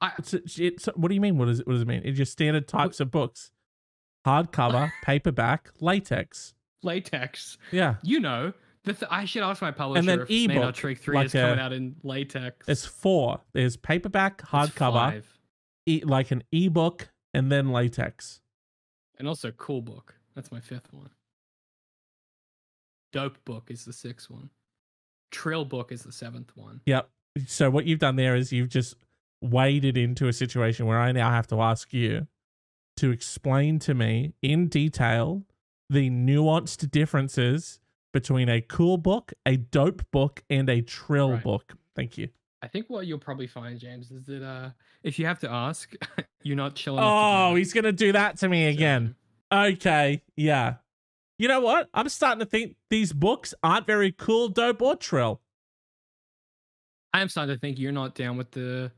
I it's, it's, what do you mean? What does it? What does it mean? It's just standard types of books: hardcover, paperback, latex. latex. Yeah, You know, the th- I should ask my publisher and then if ebook, Trick Three like is coming a- out in latex. there's four. There's paperback, hardcover, e- like an ebook, and then latex. And also cool book. That's my fifth one. Dope book is the sixth one. Trill book is the seventh one. Yep. So what you've done there is you've just waded into a situation where I now have to ask you to explain to me in detail the nuanced differences between a cool book, a dope book, and a trill Right. book. Thank you. I think what you'll probably find, James, is that uh, if you have to ask, you're not chilling. Oh, he's gonna do that to me again. Okay, yeah. You know what? I'm starting to think these books aren't very cool, dope, or trill. I am starting to think you're not down with the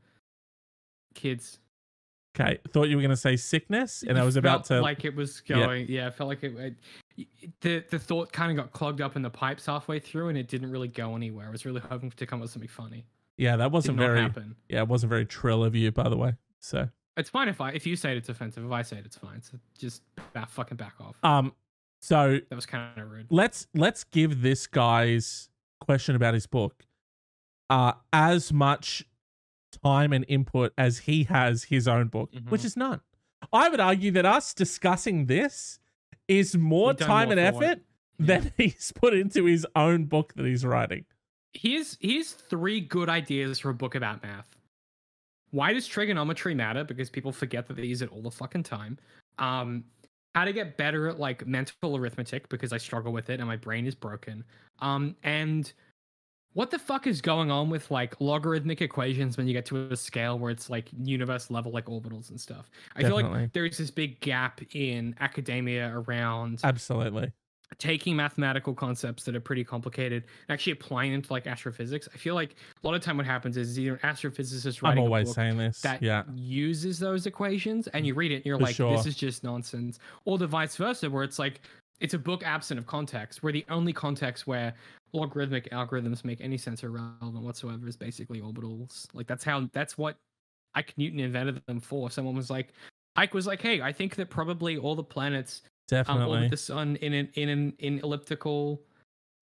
kids. Okay, thought you were gonna say sickness, and I was about to. like it was Yeah. going. Yeah, I felt like it, it. The the thought kind of got clogged up in the pipes halfway through, and it didn't really go anywhere. I was really hoping to come up with something funny. Yeah, that wasn't very. happen. Yeah, it wasn't very trill of you, by the way. So, It's fine if I if you say it's offensive. If I say it, it's fine. So just back, fucking back off. um, so that was kind of rude. let's let's give this guy's question about his book uh as much time and input as he has his own book which Mhm. is none i would argue that us discussing this is more time more and it. effort than he's put into his own book that he's writing Here's here's three good ideas for a book about math. Why does trigonometry matter? Because people forget that they use it all the fucking time. Um, how to get better at like mental arithmetic because I struggle with it and my brain is broken. Um, and what the fuck is going on with like logarithmic equations when you get to a scale where it's like universe level, like orbitals and stuff? I feel like there's this big gap in academia around absolutely taking mathematical concepts that are pretty complicated and actually applying them to like astrophysics. I feel like a lot of time what happens is either an astrophysicist i'm writing a always book saying this that yeah uses those equations and you read it and you're For like, sure. this is just nonsense. Or the vice versa, where it's like it's a book absent of context, where the only context where logarithmic algorithms make any sense or relevant whatsoever is basically orbitals. Like that's how that's what Ike Newton invented them for. Someone was like Ike was like, hey, I think that probably all the planets um, definitely orbit the sun in an in an in elliptical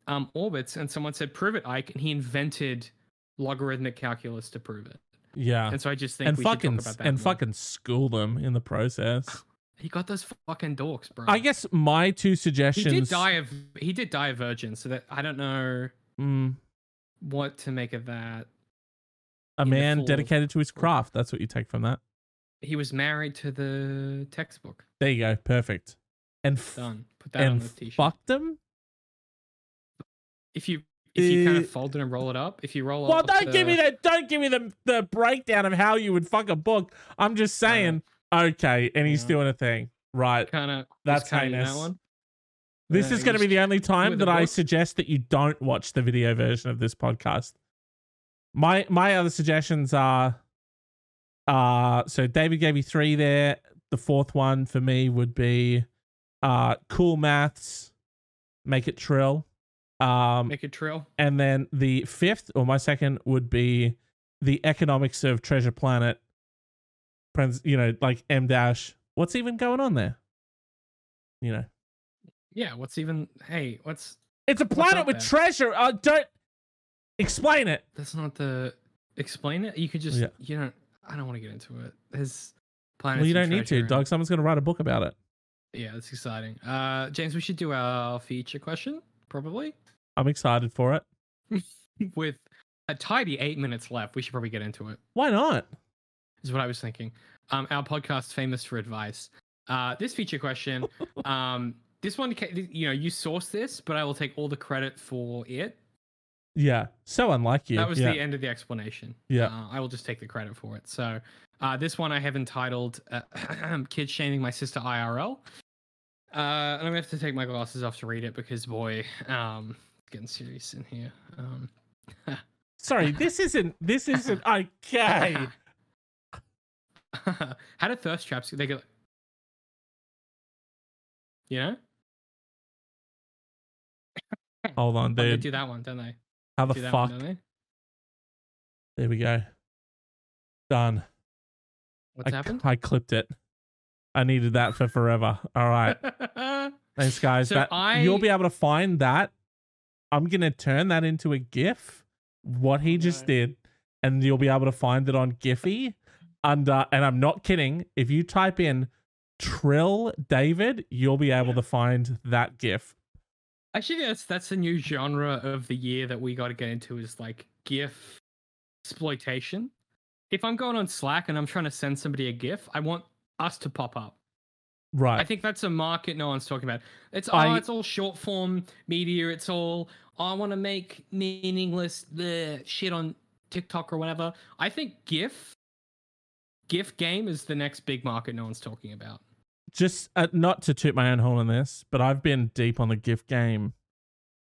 um orbits and someone said prove it ike and he invented logarithmic calculus to prove it. Yeah. And so I just think And we fucking talk about that. and more. fucking school them in the process. he got those fucking dorks, bro. I guess my two suggestions. he did die of he did die a virgin, so that I don't know Mm, what to make of that. a man dedicated to his craft. That's what you take from that. He was married to the textbook. There you go. Perfect. And f- Done. Put that on the t-shirt. fucked them. if you if you kind Uh, of fold it and roll it up, if you roll Well, up Well, don't give me that. Don't give me the the breakdown of how you would fuck a book. I'm just saying. okay, and he's Yeah. doing a thing. Right. kind of That's kind of heinous. that one. This Uh, is going to be the only time that I suggest that you don't watch the video version of this podcast. My my other suggestions are uh so David gave you 3 there. The fourth one for me would be uh cool maths, make it trill. Um make it trill. and then the fifth or my second would be the economics of Treasure Planet. Prince, you know, like M dash. What's even going on there? You know. Yeah. What's even? Hey, what's? It's a planet with there? treasure. Uh, don't explain it. That's not the. Explain it. You could just. Yeah. You don't. I don't want to get into it. There's planets. Well, you don't need to, treasure dog. Someone's going to write a book about it. Yeah, it's exciting. Uh, James, we should do our feature question probably I'm excited for it. with a tidy eight minutes left. We should probably get into it. Why not? is what I was thinking. Um, our podcast famous for advice. Uh, this feature question, um, this one, you know, you source this, but I will take all the credit for it. Yeah. So unlike you. That was yeah. the end of the explanation. Yeah. uh, I will just take the credit for it. So, uh, this one I have entitled uh, "Kid Shaming My Sister IRL," uh, and I'm gonna have to take my glasses off to read it because, boy, um, it's getting serious in here. Um, Sorry, this isn't. This isn't okay. How do thirst traps? They go. You know, Hold on, Oh, they dude. do that one, don't they? How the fuck? one, don't they? There we go. Done. What's I, happened? I clipped it. I needed that for forever. All right. Thanks, guys. So that, I- You'll be able to find that. I'm going to turn that into a GIF, what he just no. did, and you'll be able to find it on Giphy. Under, and I'm not kidding. If you type in Trill David, you'll be able to find that GIF. Actually, that's that's the new genre of the year that we got to get into is like GIF exploitation. If I'm going on Slack and I'm trying to send somebody a GIF, I want us to pop up. Right. I think that's a market no one's talking about. It's oh, it's all short form media. It's all I want to make meaningless the shit on TikTok or whatever. I think GIF, GIF game is the next big market no one's talking about. just uh, not to toot my own horn on this, but I've been deep on the GIF game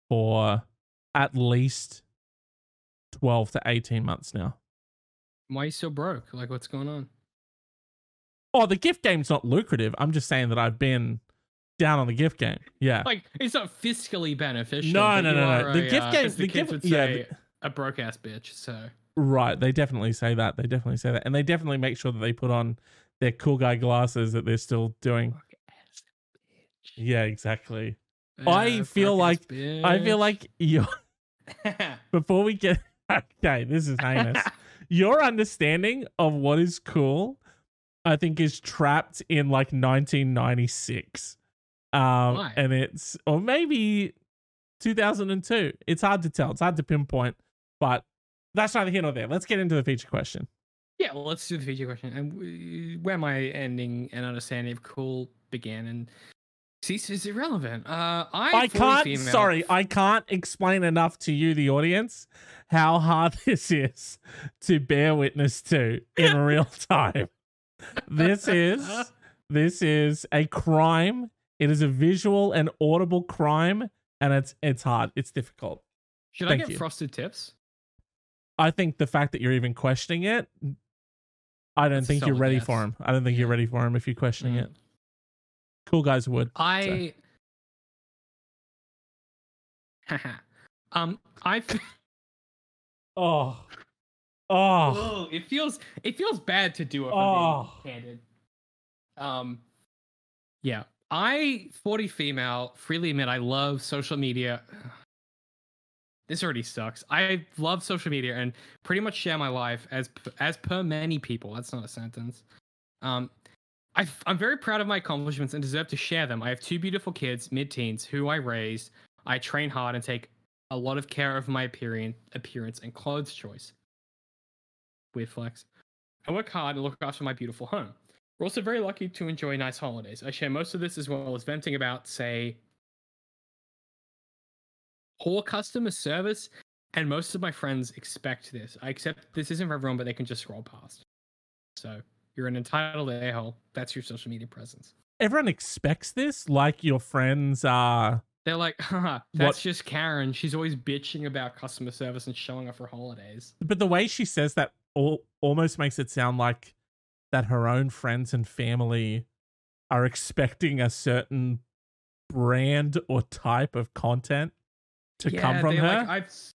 for at least 12 to 18 months now. Why are you so broke? Like, what's going on? Oh, the gift game's not lucrative. I'm just saying that I've been down on the gift game. Yeah. Like, it's not fiscally beneficial. No, no, no, no. The a, gift uh, game- the, the gift- would yeah, say, a broke ass bitch. So Right. They definitely say that. They definitely say that. And they definitely make sure that they put on their cool guy glasses that they're still doing. bitch. Yeah, exactly. I feel like- I feel like you before we get okay, this is heinous. Your understanding of what is cool, I think, is trapped in like 1996. Um, Why? and it's or maybe 2002. It's hard to tell. It's hard to pinpoint, but that's neither here nor there. Let's get into the feature question. Yeah, well, let's do the feature question. And where my ending and understanding of cool began and ceased is irrelevant. Uh, I, I can't. female- Sorry, I can't explain enough to you, the audience, how hard this is to bear witness to in real time. This is this is a crime. It is a visual and audible crime, and it's it's hard. It's difficult. Should Thank I get you. frosted tips? I think the fact that you're even questioning it, I don't That's think you're ready yes. for him. I don't think you're ready for him if you're questioning Mm. it. Cool guys would. I. um, I. f- Oh, oh, it feels it feels bad to do it. If Oh. I'm being candid. Um, yeah, I forty female freely admit I love social media. this already sucks. I love social media and pretty much share my life as as per many people. That's not a sentence. Um, I, I'm very proud of my accomplishments and deserve to share them. I have two beautiful kids, mid-teens, who I raised. I train hard and take a lot of care of my appearance, appearance and clothes choice. Weird flex. I work hard and look after my beautiful home. We're also very lucky to enjoy nice holidays. I share most of this as well as venting about, say, poor customer service, and most of my friends expect this. I accept this isn't for everyone, but they can just scroll past. So you're an entitled a hole. That's your social media presence. Everyone expects this, like your friends are. They're like, Haha, that's What- just Karen. She's always bitching about customer service and showing off her holidays. But the way she says that all, almost makes it sound like that her own friends and family are expecting a certain brand or type of content to come from her. Like, I've s-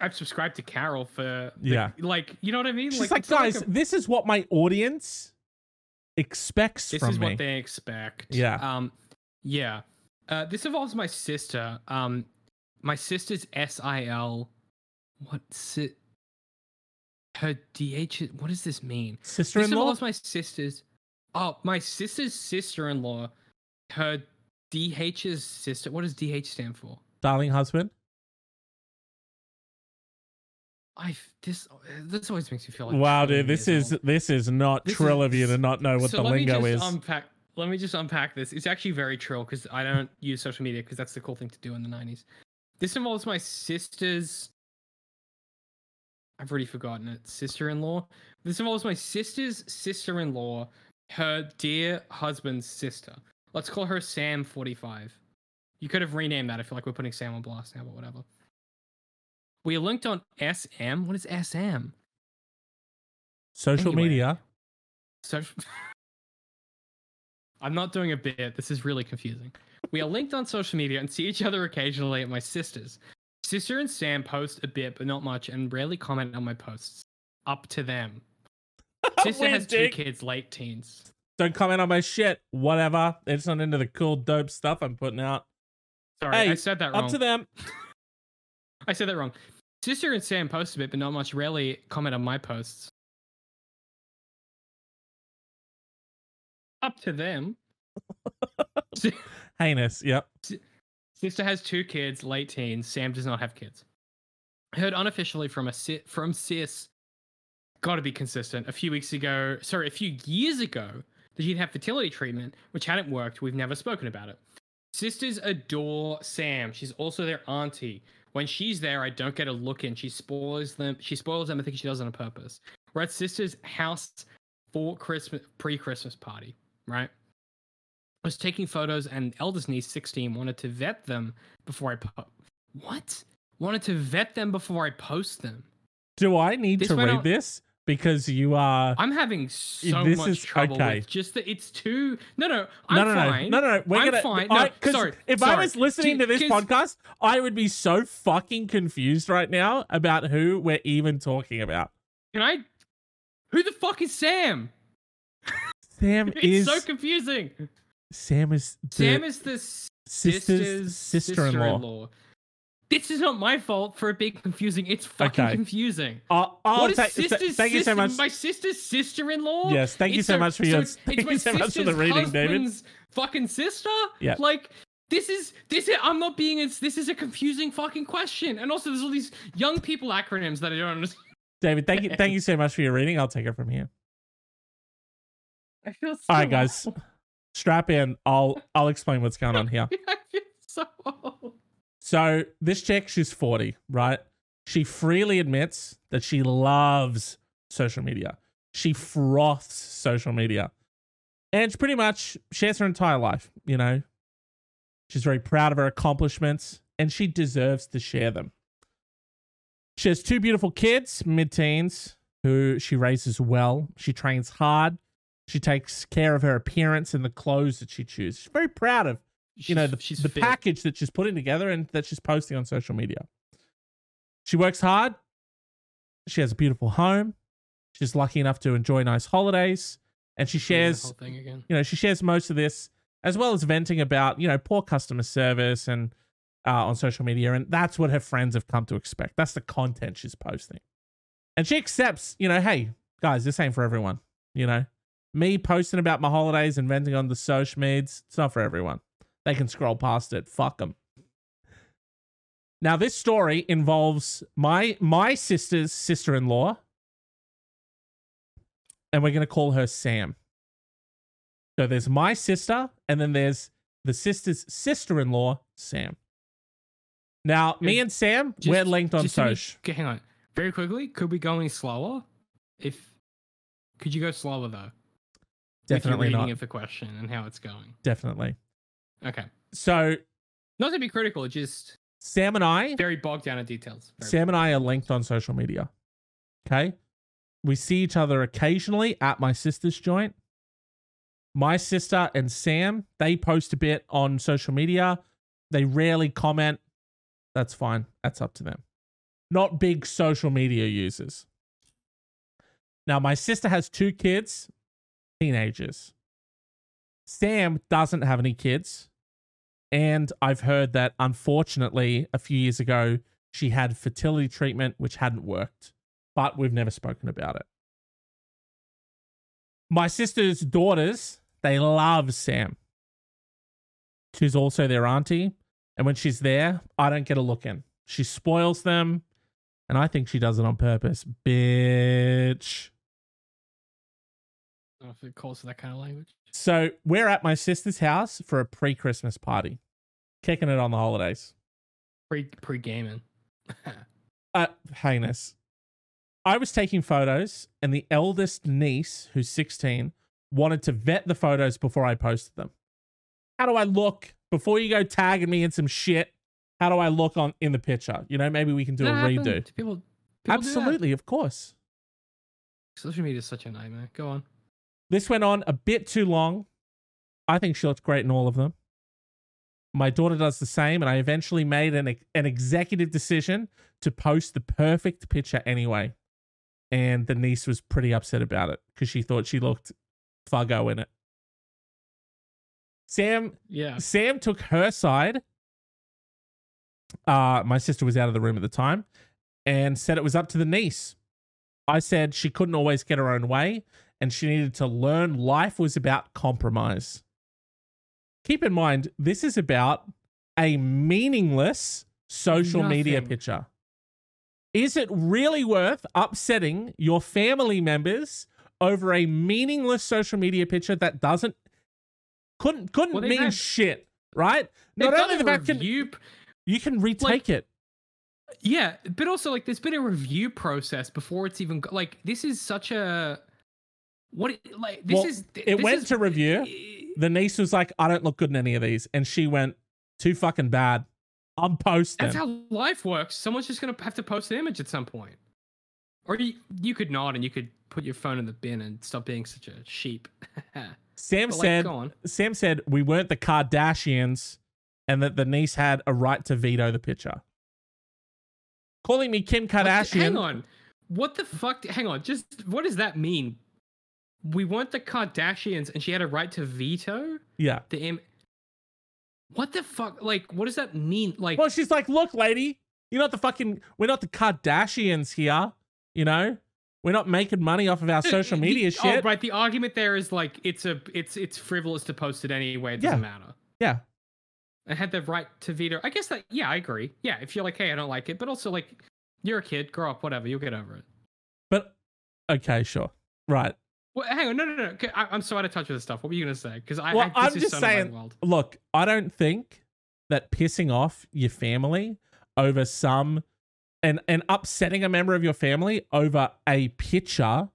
I've subscribed to Carol for the- Yeah. like you know what I mean. She's like, not guys, a- this is what my audience expects this is me. what they expect. Yeah. Um, yeah. Uh, this involves my sister. Um, my sister's SIL. What si- her DH? What does this mean? Sister-in-law. involves my sister's. Oh, my sister's sister-in-law. Her DH's sister. What does DH stand for? darling husband. I this this always makes me feel like wow, dude, this is old. this is not This trill of you is- to not know what so the let lingo me is. unpack. Let me just unpack this. It's actually very trill because I don't use social media because that's the cool thing to do in the '90s. This involves my sister's. I've already forgotten it. Sister-in-law. This involves my sister's sister-in-law, her dear husband's sister. Let's call her Sam Forty Five. You could have renamed that. I feel like we're putting Sam on blast now, but whatever. We are linked on SM. What is SM? Social Anyway. media. Social. I'm not doing a bit. This is really confusing. We are linked on social media and see each other occasionally at my sister's. Sister and Sam post a bit, but not much, and rarely comment on my posts. Up to them. Sister Weird has two kids, late teens. Don't comment on my shit. Whatever. It's not into the cool, dope stuff I'm putting out. Sorry, Hey, I said that wrong. Up to them. I said that wrong. Sister and Sam post a bit, but not much. Rarely comment on my posts. Up to them. Heinous. Yep. Sister has two kids, late teens. Sam does not have kids. Heard unofficially from a from sis. Got to be consistent. A few weeks ago, sorry, a few years ago, that she'd have fertility treatment, which hadn't worked. We've never spoken about it. Sisters adore Sam. She's also their auntie. When she's there, I don't get a look in. She spoils them. She spoils them. I think she does it on purpose. We're at sister's house for Christmas, pre-Christmas party, right? Was taking photos, and eldest niece, 16, wanted to vet them before I po- what? Wanted to vet them before I post them. Do I need This to read on- this? Because you are. I'm having so This much is- trouble okay. with just that it's too. No, no, I'm no, no, fine. no, no, no. We're I'm gonna. fine. No, sorry, If I was listening to this 'Cause- podcast, I would be so fucking confused right now about who we're even talking about. Can I? Who the fuck is Sam? Sam It's is. so confusing. Sam is. The Sam is the sister's sister's sister-in-law. sister-in-law. This is not my fault for it being confusing. It's fucking Okay. confusing. Oh, oh, what is th- th- sister's thank you so much. My sister's sister-in-law. Yes, thank you It's so her- much for your- it's thank you so much for the reading, David. Fucking sister. Yeah. Like this is this is. I'm not being. It's this is a confusing fucking question. And also, there's all these young people acronyms that I don't understand. David, thank you, thank you so much for your reading. I'll take it from here. I feel so. All right, guys, strap in. I'll I'll explain what's going on here. I feel so old. So this chick, she's 40, right? She freely admits that she loves social media. She froths social media. And she pretty much shares her entire life, you know. She's very proud of her accomplishments and she deserves to share them. She has two beautiful kids, mid teens, who she raises well. She trains hard. She takes care of her appearance and the clothes that she chooses. She's very proud of you know the, she's the fit. package that she's putting together and that she's posting on social media she works hard she has a beautiful home she's lucky enough to enjoy nice holidays and she shares whole thing again. you know she shares most of this as well as venting about you know poor customer service and uh, on social media, and that's what her friends have come to expect. That's the content she's posting, and she accepts. You know, hey guys, this ain't for everyone. You know, me posting about my holidays and venting on the social meds, it's not for everyone. They can scroll past it. Fuck them. Now, this story involves my my sister's sister-in-law, and we're gonna call her Sam. So there's my sister, and then there's the sister's sister-in-law, Sam. Now, me and Sam, Just- we're linked on social. hang on. Very quickly, could we go any slower? If could you go slower though? Definitely With your not. reading of the question and how it's going. Definitely. Okay. So Not to be critical, just Sam and I, very bogged down in details. Very Sam and I are linked on social media. Okay. We see each other occasionally at my sister's joint. My sister and Sam, they post a bit on social media. They rarely comment. That's fine. That's up to them. Not big social media users. Now, my sister has two kids, teenagers. Sam doesn't have any kids. And I've heard that unfortunately, a few years ago, she had fertility treatment which hadn't worked, but we've never spoken about it. My sister's daughters, they love Sam. She's also their auntie. And when she's there, I don't get a look in. She spoils them. And I think she does it on purpose. Bitch. I don't know if it calls for that kind of language. So we're at my sister's house for a pre Christmas party, kicking it on the holidays. Pre pre gaming. uh, heinous. I was taking photos, and the eldest niece, who's 16, wanted to vet the photos before I posted them. How do I look before you go tagging me in some shit? How do I look on in the picture? You know, maybe we can do a redo. People, people that. Absolutely, of course. Social media is such a nightmare. Go on. This went on a bit too long. I think she looked great in all of them. My daughter does the same, and I eventually made an, an executive decision to post the perfect picture anyway. And the niece was pretty upset about it because she thought she looked fuggo in it. Sam Yeah. Sam took her side. Uh, my sister was out of the room at the time and said it was up to the niece. I said she couldn't always get her own way and she needed to learn life was about compromise. Keep in mind, this is about a meaningless social media picture. Is it really worth upsetting your family members over a meaningless social media picture that doesn't couldn't couldn't Well, mean shit, right? Not only the fact can you can retake it. Yeah, but also like there's been a review process before it's even like this is such a what it- like this Well, is it went is- to review. The niece was like, "I don't look good in any of these," and she went, "Too fucking bad. I'm posting." That's how life works. Someone's just gonna have to post an image at some point, or you you could nod and you could put your phone in the bin and stop being such a sheep. Sam But, said. "Sam said we weren't the Kardashians, and that the niece had a right to veto the picture." Calling me Kim What Kardashian. hang on, what the fuck? Hang on, just what does that mean? We weren't the Kardashians, and she had a right to veto Yeah. the Im. What the fuck? Like, what does that mean? Like, Well, she's like, "Look, lady, you're not the fucking. We're not the Kardashians here. You know, we're not making money off of our social The- media oh, shit." right. The argument there is like it's a it's it's frivolous to post it anyway. It doesn't matter. Yeah. I had the right to veto. I guess that yeah, I agree. Yeah, if you're like, hey, I don't like it, but also like you're a kid, grow up, whatever, you'll get over it. But okay, sure, right. Well, hang on, no, no, no. I, I'm so out of touch with this stuff. What were you gonna say? Because I, Well, I I'm is just so saying- world. Look, I don't think that pissing off your family over some and and upsetting a member of your family over a picture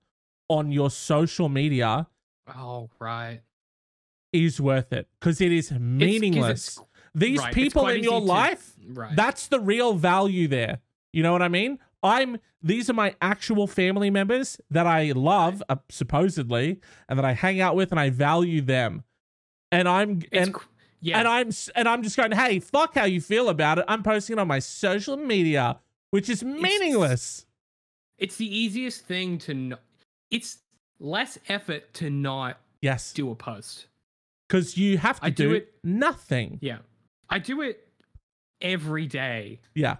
on your social media Oh, right. is worth it because it is meaningless. it's- These right, people in your to- life, right. that's the real value there. You know what I mean? I'm these are my actual family members that I love uh, supposedly and that I hang out with and I value them. And I'm It's and yeah. and I'm and I'm just going, hey, fuck how you feel about it. I'm posting it on my social media, which is meaningless. it's the easiest thing to know. It's less effort to not Yes, do a post. because you have to do do, it- nothing. Yeah. I do it every day. Yeah.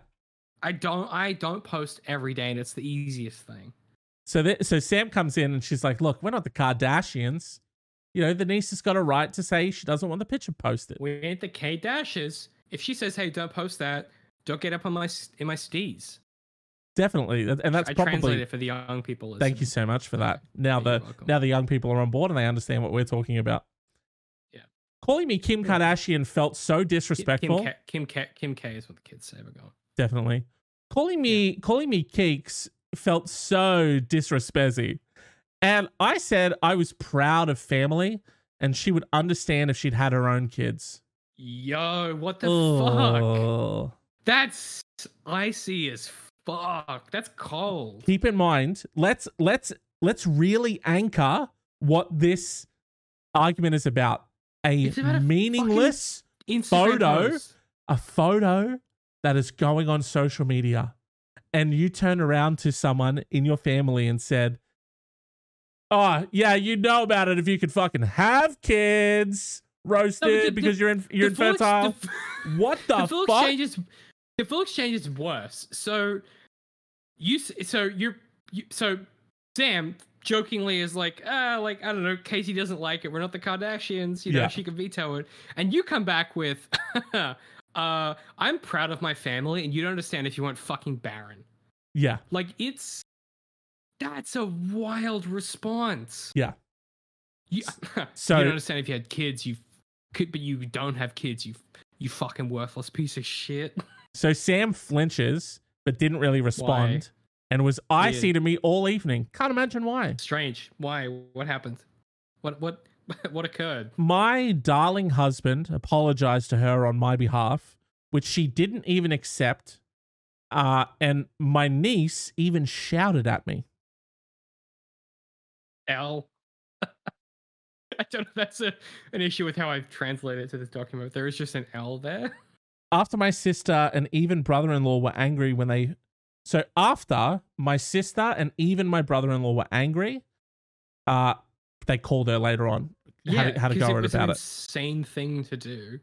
I don't I don't post every day and it's the easiest thing. So that so Sam comes in and she's like, "Look, we're not the Kardashians. You know, the niece has got a right to say she doesn't want the picture posted." We ain't the K dashes. If she says, "Hey, don't post that," don't get up on my in my stees. Definitely, and that's I probably. for the young people. Thank you so much for that. Now Yeah, the now the young people are on board and they understand what we're talking about. Yeah. Calling me Kim Kardashian felt so disrespectful. Kim K, Kim K, Kim K is what the kids say. We're going. Definitely. Calling me calling me Keeks felt so disrespecty. And I said I was proud of family and she would understand if she'd had her own kids. Yo, what the fuck? That's icy as fuck. That's cold. keep in mind let's let's let's really anchor what this argument is about a about meaningless Instagram Photo? post. a photo that is going on social media and you turn around to someone in your family and said oh yeah you know about it if you could fucking have kids roasted the- because you're in you're The full ex- infertile the- what the, the full fuck exchange is the full exchange is worse. So you so you're you, so Sam jokingly is like, ah, like I don't know, Casey doesn't like it. We're not the Kardashians, you know, Yeah. she can veto it. And you come back with, uh, I'm proud of my family, and you don't understand if you weren't fucking barren. yeah Like it's that's a wild response. Yeah. You, So- you don't understand if you had kids, you could, but you don't have kids. You you fucking worthless piece of shit. So Sam flinches, but didn't really respond, and was icy Weird. to me all evening. Can't imagine why. Strange. Why? What happened? What what what occurred? My darling husband apologized to her on my behalf, which she didn't even accept. Uh, and my niece even shouted at me. L. I don't know. if That's a, an issue with how I've translated it to this document. There is just an L there. After my sister and even brother in law were angry when they. So after my sister and even my brother in law were angry, uh, they called her later on. Had, a- had a 'cause go it was about an it. insane thing to do.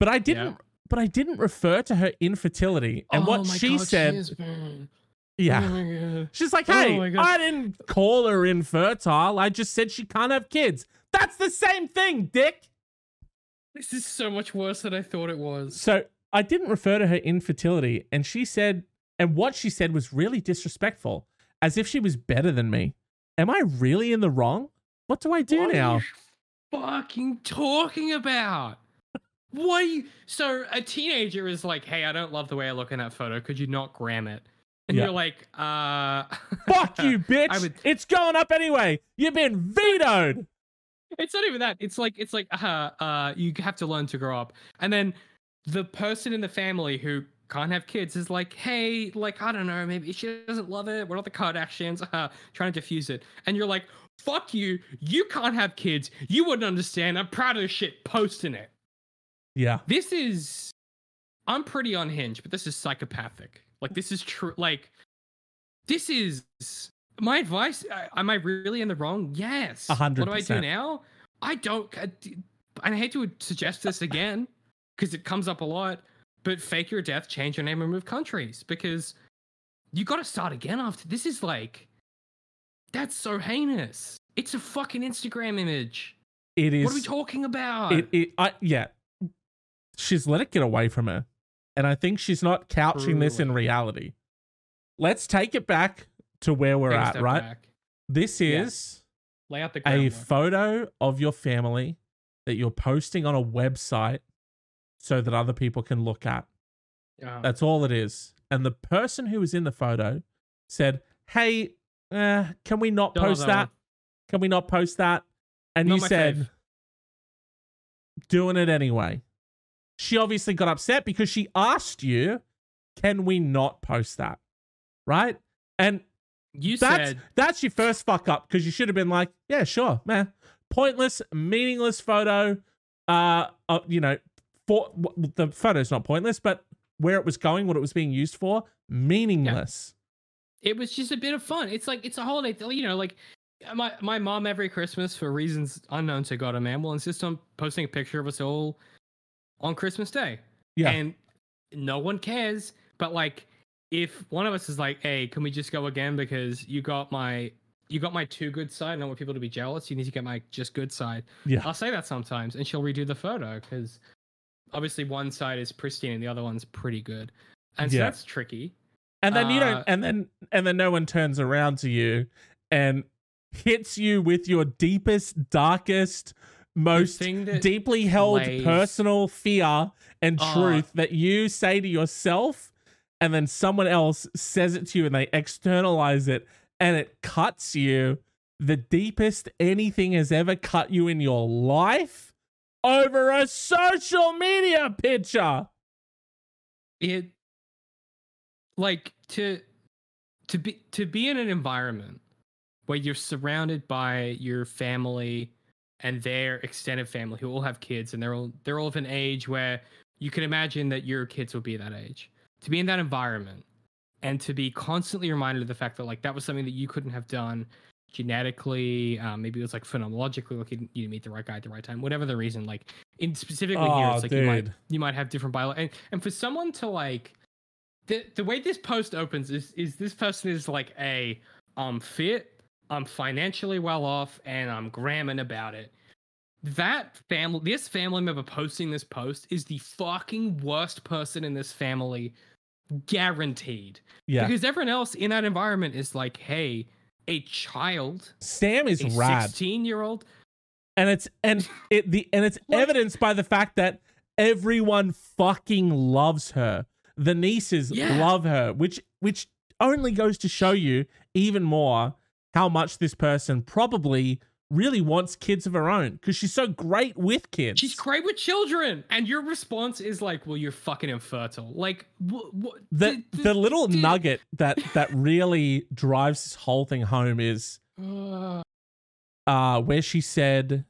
But I didn't. But I didn't refer to her infertility. And Oh what she God, said, is yeah, Oh she's like, Oh "Hey, God. I didn't call her infertile. I just said she can't have kids. That's the same thing, Dick." This is so much worse than I thought it was. So I didn't refer to her infertility, and she said, and what she said was really disrespectful, as if she was better than me. Am I really in the wrong? What do I do What now? Are fucking talking about? What are you? So a teenager is like, "Hey, I don't love the way I look in that photo. Could you not gram it?" And Yeah. you're like, "Uh, Fuck you, bitch! Would- It's going up anyway. You've been vetoed. It's not even that. It's like it's like uh uh you have to learn to grow up. And then the person in the family who can't have kids is like, hey, like I don't know, maybe she doesn't love it. We're not the Kardashians. Uh, trying to diffuse it. And you're like, fuck you. You can't have kids. You wouldn't understand. I'm proud of this shit. Posting it. Yeah, This is. I'm pretty unhinged, but this is psychopathic. Like this is true. Like this is my advice. I- Am I really in the wrong? Yes. A hundred What do I do now? I don't. I, I hate to suggest this again because it comes up a lot. But fake your death, change your name, and move countries because you got to start again after this. Is like that's so heinous. It's a fucking Instagram image. it is. What are we talking about? it, it I, yeah she's let it get away from her and i think she's not couching this in reality let's take it back to where we're Take at right back. this Yeah. is Lay out the a photo of your family that you're posting on a website so that other people can look at Uh, that's all it is and the person who was in the photo said hey uh, can we not Don't post that that can we not post that and Not you said fave. doing it anyway. She obviously got upset because she asked you, "Can we not post that?" Right? And you that's said that's your first fuck up because you should have been like, "Yeah, sure, man." Pointless, meaningless photo. Uh, uh you know, for w- the photo's not pointless, but where it was going, what it was being used for, meaningless. It was just a bit of fun. It's like it's a holiday, you know. Like uh, my my mom every Christmas for reasons unknown to God and man will insist on posting a picture of us all on Christmas Day. Yeah. and no one cares. But like, if one of us is like, "Hey, can we just go again because you got my you got my too good side. I don't want people to be jealous. You need to get my just good side." Yeah. I'll say that sometimes, and she'll redo the photo because obviously one side is pristine and the other one's pretty good, and so Yeah. that's tricky. And then you Uh, don't and then and then no one turns around to you and hits you with your deepest, darkest, most deeply held personal fear and Uh, truth that you say to yourself and then someone else says it to you and they externalize it and it cuts you. The deepest anything has ever cut you in your life over a social media picture. it like to to be to be in an environment where you're surrounded by your family and their extended family who all have kids and they're all they're all of an age where you can imagine that your kids will be that age. To be in that environment and to be constantly reminded of the fact that like that was something that you couldn't have done genetically um, maybe it was like phenomenologically like you you meet the right guy at the right time whatever the reason like in specifically here Oh, it's like you might you might have different bio and, and for someone to like the the way this post opens is is this person is like a I'm fit, I'm financially well off, and I'm gramming about it. That family, this family member posting this post is the fucking worst person in this family, guaranteed. Yeah. Because everyone else in that environment is like, hey, a child, Sam is a rad. 16 year old, and it's and it the and it's Like- evidenced by the fact that everyone fucking loves her. The nieces Yeah. love her, which which only goes to show you even more how much this person probably really wants kids of her own because she's so great with kids. she's great with children, and your response is like, well, you're fucking infertile. Like, wh- wh- the d- the little d- nugget that that really drives this whole thing home is uh where she said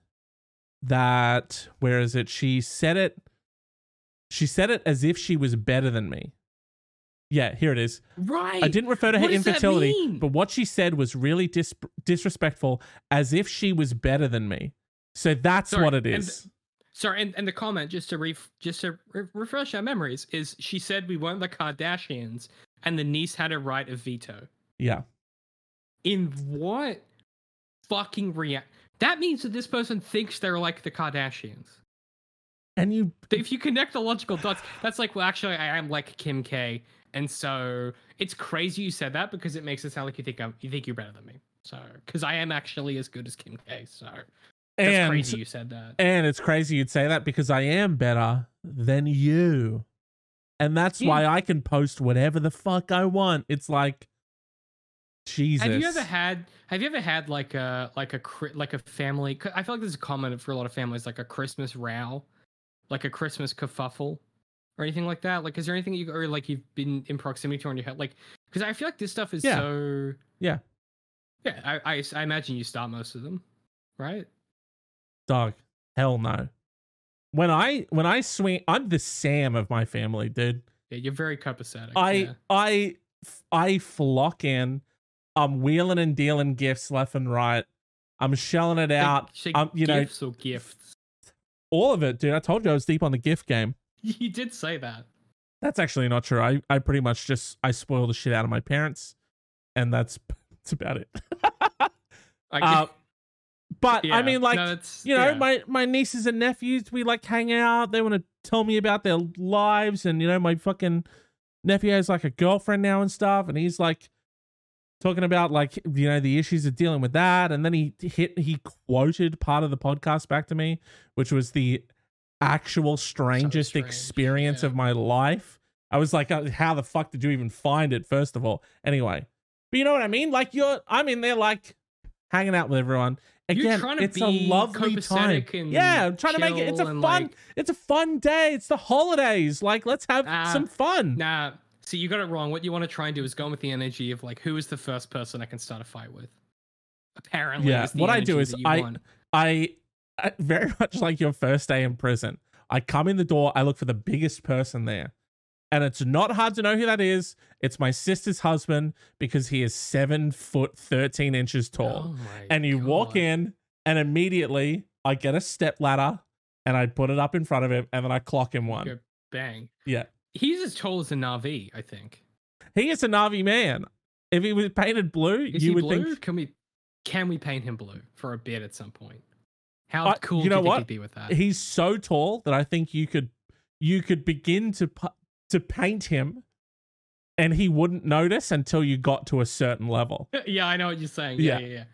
that where is it she said it she said it as if she was better than me yeah here it is right. i didn't refer to her infertility but what she said was really dis- disrespectful as if she was better than me so that's Sorry, what it is. and Sorry, and, and the comment just to ref, just to re- refresh our memories is she said we weren't the Kardashians, and the niece had a right of veto. yeah In what fucking react? That means that this person thinks they're like the Kardashians. And you If you connect the logical dots, that's like, well, actually, I am like Kim K, and so it's crazy you said that because it makes it sound like you think I'm, you think you're better than me. So, because I am actually as good as Kim K. So that's and crazy you said that. and it's crazy you'd say that because i am better than you and that's Yeah. why i can post whatever the fuck i want it's like jesus Have you ever had? Have you ever had like a like a like a family? I feel like this is common for a lot of families, like a Christmas row, like a Christmas kerfuffle, or anything like that. Like, is there anything you or like you've been in proximity to in your head? Like, because I feel like this stuff is Yeah. so. Yeah. Yeah, I, I I imagine you start most of them, right? Dog, hell no. When I when I swing, I'm the Sam of my family, dude. Yeah, you're very copacetic. I yeah. I I flock in. I'm wheeling and dealing gifts left and right. I'm shelling it Like, out. say um, you know- gifts or gifts. All of it, dude. I told you I was deep on the gift game. You did say that. That's actually not true. I I pretty much just I spoil the shit out of my parents, and that's that's about it. I Uh, but I mean, like no, you know, yeah. my my nieces and nephews, we like hang out. They want to tell me about their lives, and you know, my fucking nephew has like a girlfriend now and stuff, and he's like talking about like you know the issues of dealing with that, and then he hit he quoted part of the podcast back to me, which was the actual strangest strange, experience yeah. of my life. I was like, uh, how the fuck did you even find it? First of all, anyway, but you know what I mean? Like you're, I'm in there like hanging out with everyone. You're Again, trying to it's a lovely time. and Yeah, I'm trying to make it. It's a fun. like- it's a fun day. It's the holidays. Like, let's have Ah, some fun. Nah, see, you got it wrong. What you want to try and do is go with the energy of like, who is the first person I can start a fight with? Apparently, Yeah, the what I do is I- I, I very much like your first day in prison. I come in the door. I look for the biggest person there, and it's not hard to know who that is. It's my sister's husband because he is seven foot thirteen inches tall. Oh and you walk in, and immediately I get a step ladder, and I put it up in front of him, and then I clock him one. Go bang. Yeah. He's as tall as a Na'vi, I think. He is a Na'vi man. If he was painted blue, Is you he would blue? think Can we can we paint him blue for a bit at some point? How I- cool you know what? be with that? he's so tall that I think you could you could begin to to paint him, and he wouldn't notice until you got to a certain level. yeah, I know what you're saying. Yeah, Yeah. yeah, yeah.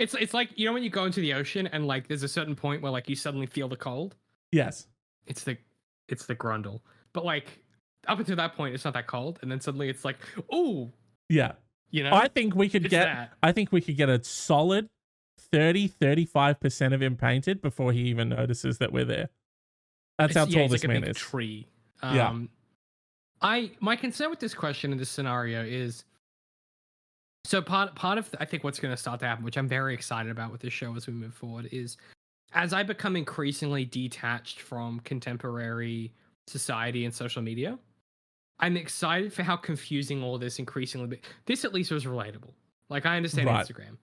It's it's like you know when you go into the ocean and like there's a certain point where like you suddenly feel the cold. Yes. It's the it's the grundle. But like up until that point, it's not that cold, and then suddenly it's like, oh, Yeah. you know, I think we could get that. I think we could get a solid 30 35% of him painted before he even notices that we're there. That's It's- how tall it's this like a man big is. Tree. Yeah. Um, I my concern with this question in this scenario is so part part of I think what's going to start to happen, which I'm very excited about with this show as we move forward, is as I become increasingly detached from contemporary society and social media. I'm excited for how confusing all this increasingly. Be- this at least was relatable. Like I understand Right. Instagram.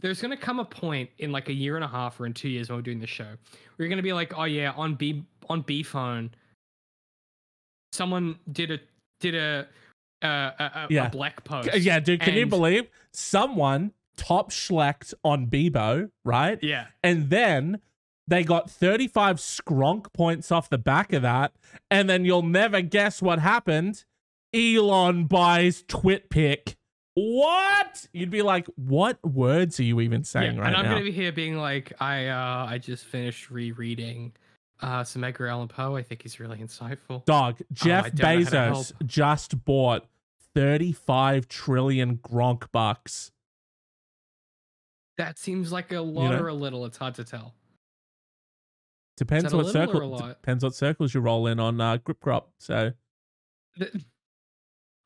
There's going to come a point in like a year and a half or in two years when we're doing this show, where you're going to be like, oh yeah, on B on B phone, someone did a did a uh, a, Yeah. a black post. Yeah, dude, can you believe someone top schlecked on Bebo, right? Yeah, And then they got 35 skronk points off the back of that. And then you'll never guess what happened. Elon buys TwitPic. What? You'd be like, what words are you even saying yeah. right and I'm now? gonna be here being like, I uh I just finished rereading uh some Edgar Allan Poe. I think he's really insightful. Dog, Jeff Oh, I don't know how to Bezos just bought 35 trillion gronk bucks. That seems like a lot know? or a little. It's hard to tell. Depends what little or a circle depends what circles you roll in on uh, grip crop. So Th-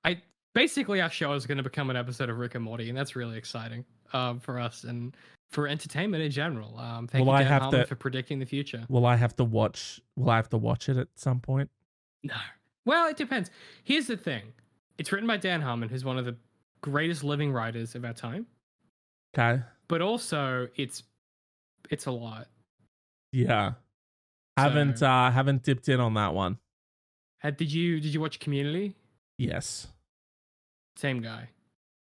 I basically our show is going to become an episode of Rick and Morty, and that's really exciting um, for us and for entertainment in general. Um, thank Will you, I Dan have Harmon, to- for predicting the future. will I have to watch will I have to watch it at some point? No, well, it depends. Here's the thing: it's written by Dan Harmon, who's one of the greatest living writers of our time, Okay. but also it's it's a lot. Yeah. Haven't So- uh haven't dipped in on that one. Uh, did you did you watch Community? Yes. Same guy.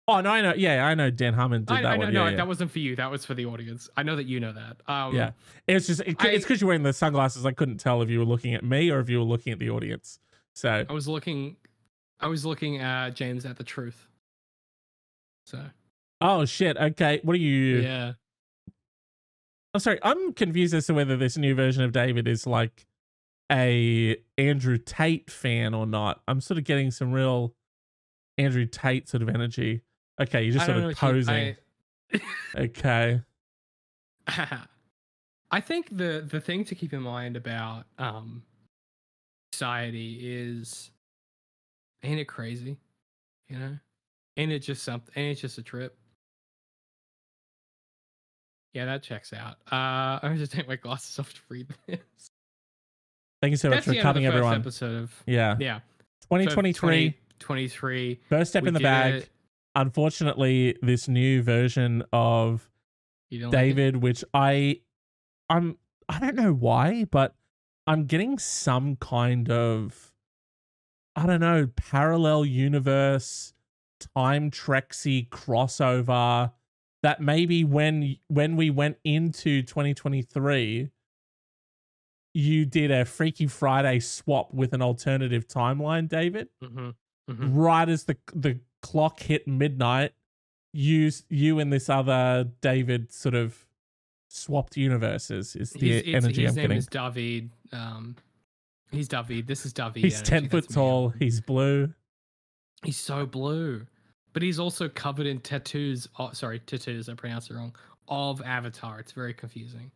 Oh no, I know. Yeah, I know. Dan Harmon did I, that I know, one. no, yeah, yeah. that wasn't for you. That was for the audience. I know that you know that. Um, Yeah. It's just it, I- it's because you're wearing the sunglasses. I couldn't tell if you were looking at me or if you were looking at the audience. So I was looking, I was looking at James at the truth. So oh shit. Okay, what are you? yeah, I'm sorry. I'm confused as to whether this new version of David is like a Andrew Tate fan or not. I'm sort of getting some real Andrew Tate sort of energy. Okay, you're just sort of what you- posing. I- Okay. I think the the thing to keep in mind about um society is ain't it crazy? You know? Ain't it just something ain't it just a trip? Yeah, that checks out. Uh I'm just take my glasses off to read this. Thank you so much for the end of the coming, first everyone. episode of Yeah. yeah. 2023. 23. First step in the bag. it. Unfortunately, this new version of don't like? David, which I, I'm, I don't know why, but I'm getting some kind of, I don't know, parallel universe, time trexy crossover that maybe when when we went into 2023 you did a freaky friday swap with an alternative timeline david Mhm. Mhm. right as the the clock hit midnight, you you and this other David sort of swapped universes. Is the it's- energy his I'm name getting? is David. Um, he's David. This is David. He's energy, ten foot that's me. tall. He's blue. He's so blue, but he's also covered in tattoos. Oh, sorry, tattoos. I pronounced it wrong. Of Avatar. It's very confusing.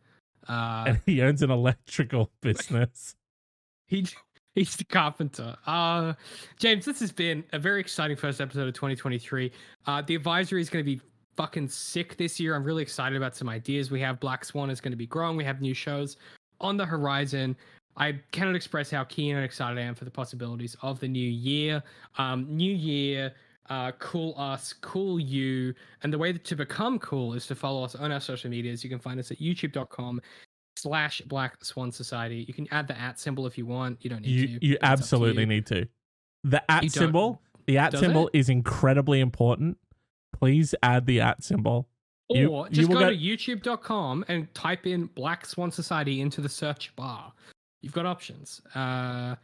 Uh, and he owns an electrical business. he he's the carpenter. Uh, James, this has been a very exciting first episode of 2023. Uh, the advisory is going to be fucking sick this year. I'm really excited about some ideas we have. Black Swan is going to be growing. We have new shows on the horizon. I cannot express how keen and excited I am for the possibilities of the new year. Um, new year, uh, cool us, cool you. And the way to become cool is to follow us on our social medias. You can find us at youtube.com slash Black Swan Society. You can add the at symbol if you want. You don't need You to. you up to absolutely you. need to. The at You symbol, the at symbol is incredibly important. Please add the at symbol. You- Or you just will go get- to youtube.com and type in Black Swan Society into the search bar. You've got options. Uh,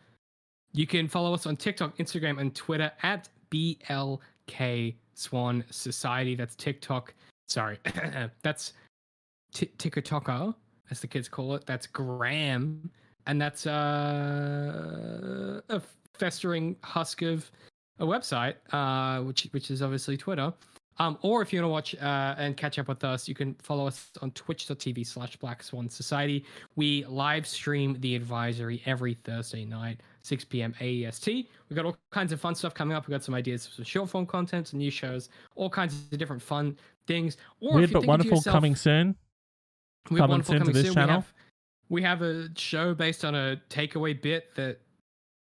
you can follow us on TikTok, Instagram, and Twitter at BLK Swan Society. That's TikTok. Sorry, that's t- TikToker, as the kids call it. That's Graham, and that's uh, a festering husk of a website, uh, which which is obviously Twitter. Um, or if you want to watch uh, and catch up with us, you can follow us on twitch.tv slash Black Swan Society. We live stream the advisory every Thursday night, 6 p.m. AEST. We've got all kinds of fun stuff coming up. We've got some ideas for some short form content, some new shows, all kinds of different fun things. Or Weird but wonderful yourself- coming soon. we have coming wonderful soon to this soon. channel. We have, we have a show based on a takeaway bit that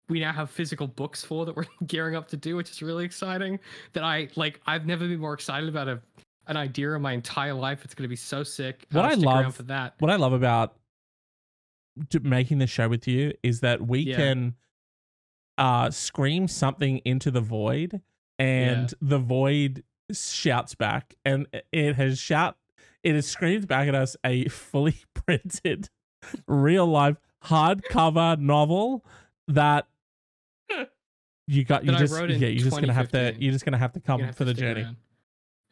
we now have physical books for that we're gearing up to do, which is really exciting. That I like. I've never been more excited about a an idea in my entire life. It's going to be so sick. What I love- for that. What I love about making the show with you is that we Yeah. can uh scream something into the void and the void shouts back and it has shout it has screamed back at us a fully printed real life hardcover novel that you got you just yeah you're just gonna have to you're just gonna have to come for to the journey around.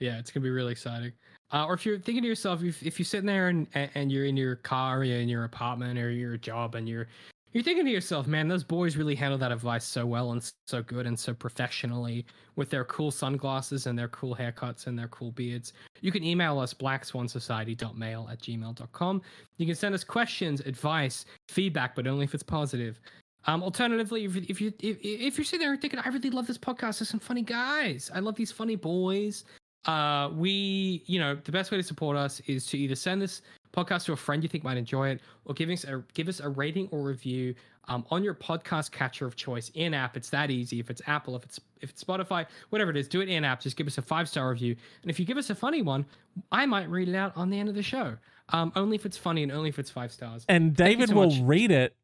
Yeah, it's gonna be really exciting. Uh, or if you're thinking to yourself, if, if you're sitting there and and you're in your car, or you're in your apartment, or your job, and you're you're thinking to yourself, man, those boys really handle that advice so well and so good and so professionally with their cool sunglasses and their cool haircuts and their cool beards. You can email us blackswansociety.mail at gmail.com. You can send us questions, advice, feedback, but only if it's positive. Um, alternatively, if, if you if, if you're sitting there thinking, I really love this podcast, there's some funny guys. I love these funny boys. Uh, we, you know, the best way to support us is to either send this podcast to a friend you think might enjoy it, or give us a give us a rating or review um, on your podcast catcher of choice in app. It's that easy. If it's Apple, if it's if it's Spotify, whatever it is, do it in app. Just give us a five star review, and if you give us a funny one, I might read it out on the end of the show. Um, only if it's funny and only if it's five stars. and David so will read it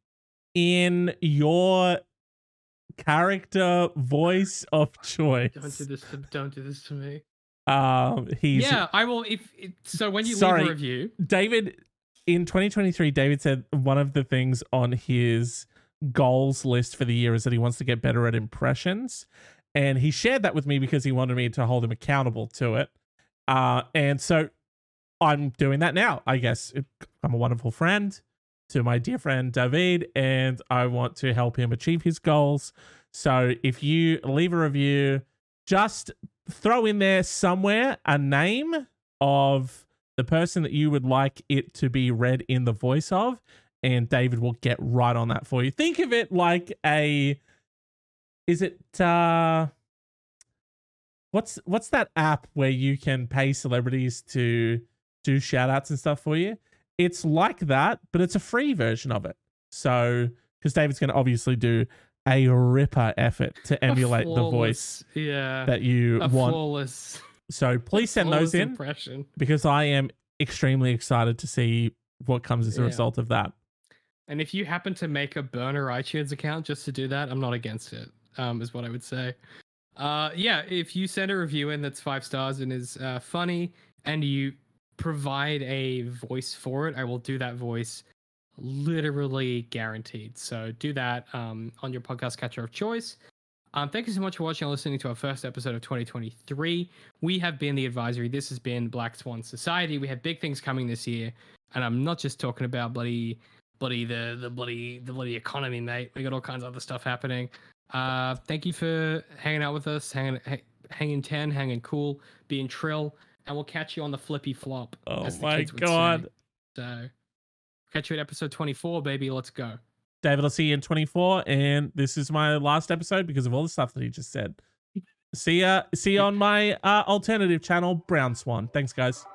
in your character voice of choice. Don't do this. To, don't do this to me. Um, he's yeah, I will. If it, so, when you Sorry. leave a review, David in 2023. David said one of the things on his goals list for the year is that he wants to get better at impressions, and he shared that with me because he wanted me to hold him accountable to it. Uh, and so I'm doing that now. I guess I'm a wonderful friend to my dear friend David, and I want to help him achieve his goals. So if you leave a review, just throw in there somewhere a name of the person that you would like it to be read in the voice of, and David will get right on that for you. Think of it like a is it uh what's what's that app where you can pay celebrities to do shout outs and stuff for you? It's like that, but it's a free version of it. So because David's gonna obviously do a ripper effort to emulate the voice yeah, that you want. flawless, So please send those in Impression. because I am extremely excited to see what comes as a Yeah. result of that. And if you happen to make a burner iTunes account just to do that, I'm not against it. Um, is what I would say. Uh, yeah, if you send a review in that's five stars and is uh, funny, and you provide a voice for it, I will do that voice, literally guaranteed. So do that um, on your podcast catcher of choice. Um, thank you so much for watching and listening to our first episode of 2023. We have been the advisory. This has been Black Swan Society. We have big things coming this year, and I'm not just talking about bloody, bloody the the bloody the bloody economy, mate. We got all kinds of other stuff happening. Uh, thank you for hanging out with us, hanging hanging ten, hanging cool, being trill, and we'll catch you on the flippy flop. Oh my would say. god. So catch you at episode 24, baby. Let's go. David, I'll see you in 24. And this is my last episode because of all the stuff that he just said. See ya. See you on my uh, alternative channel, Brown Swan. Thanks, guys.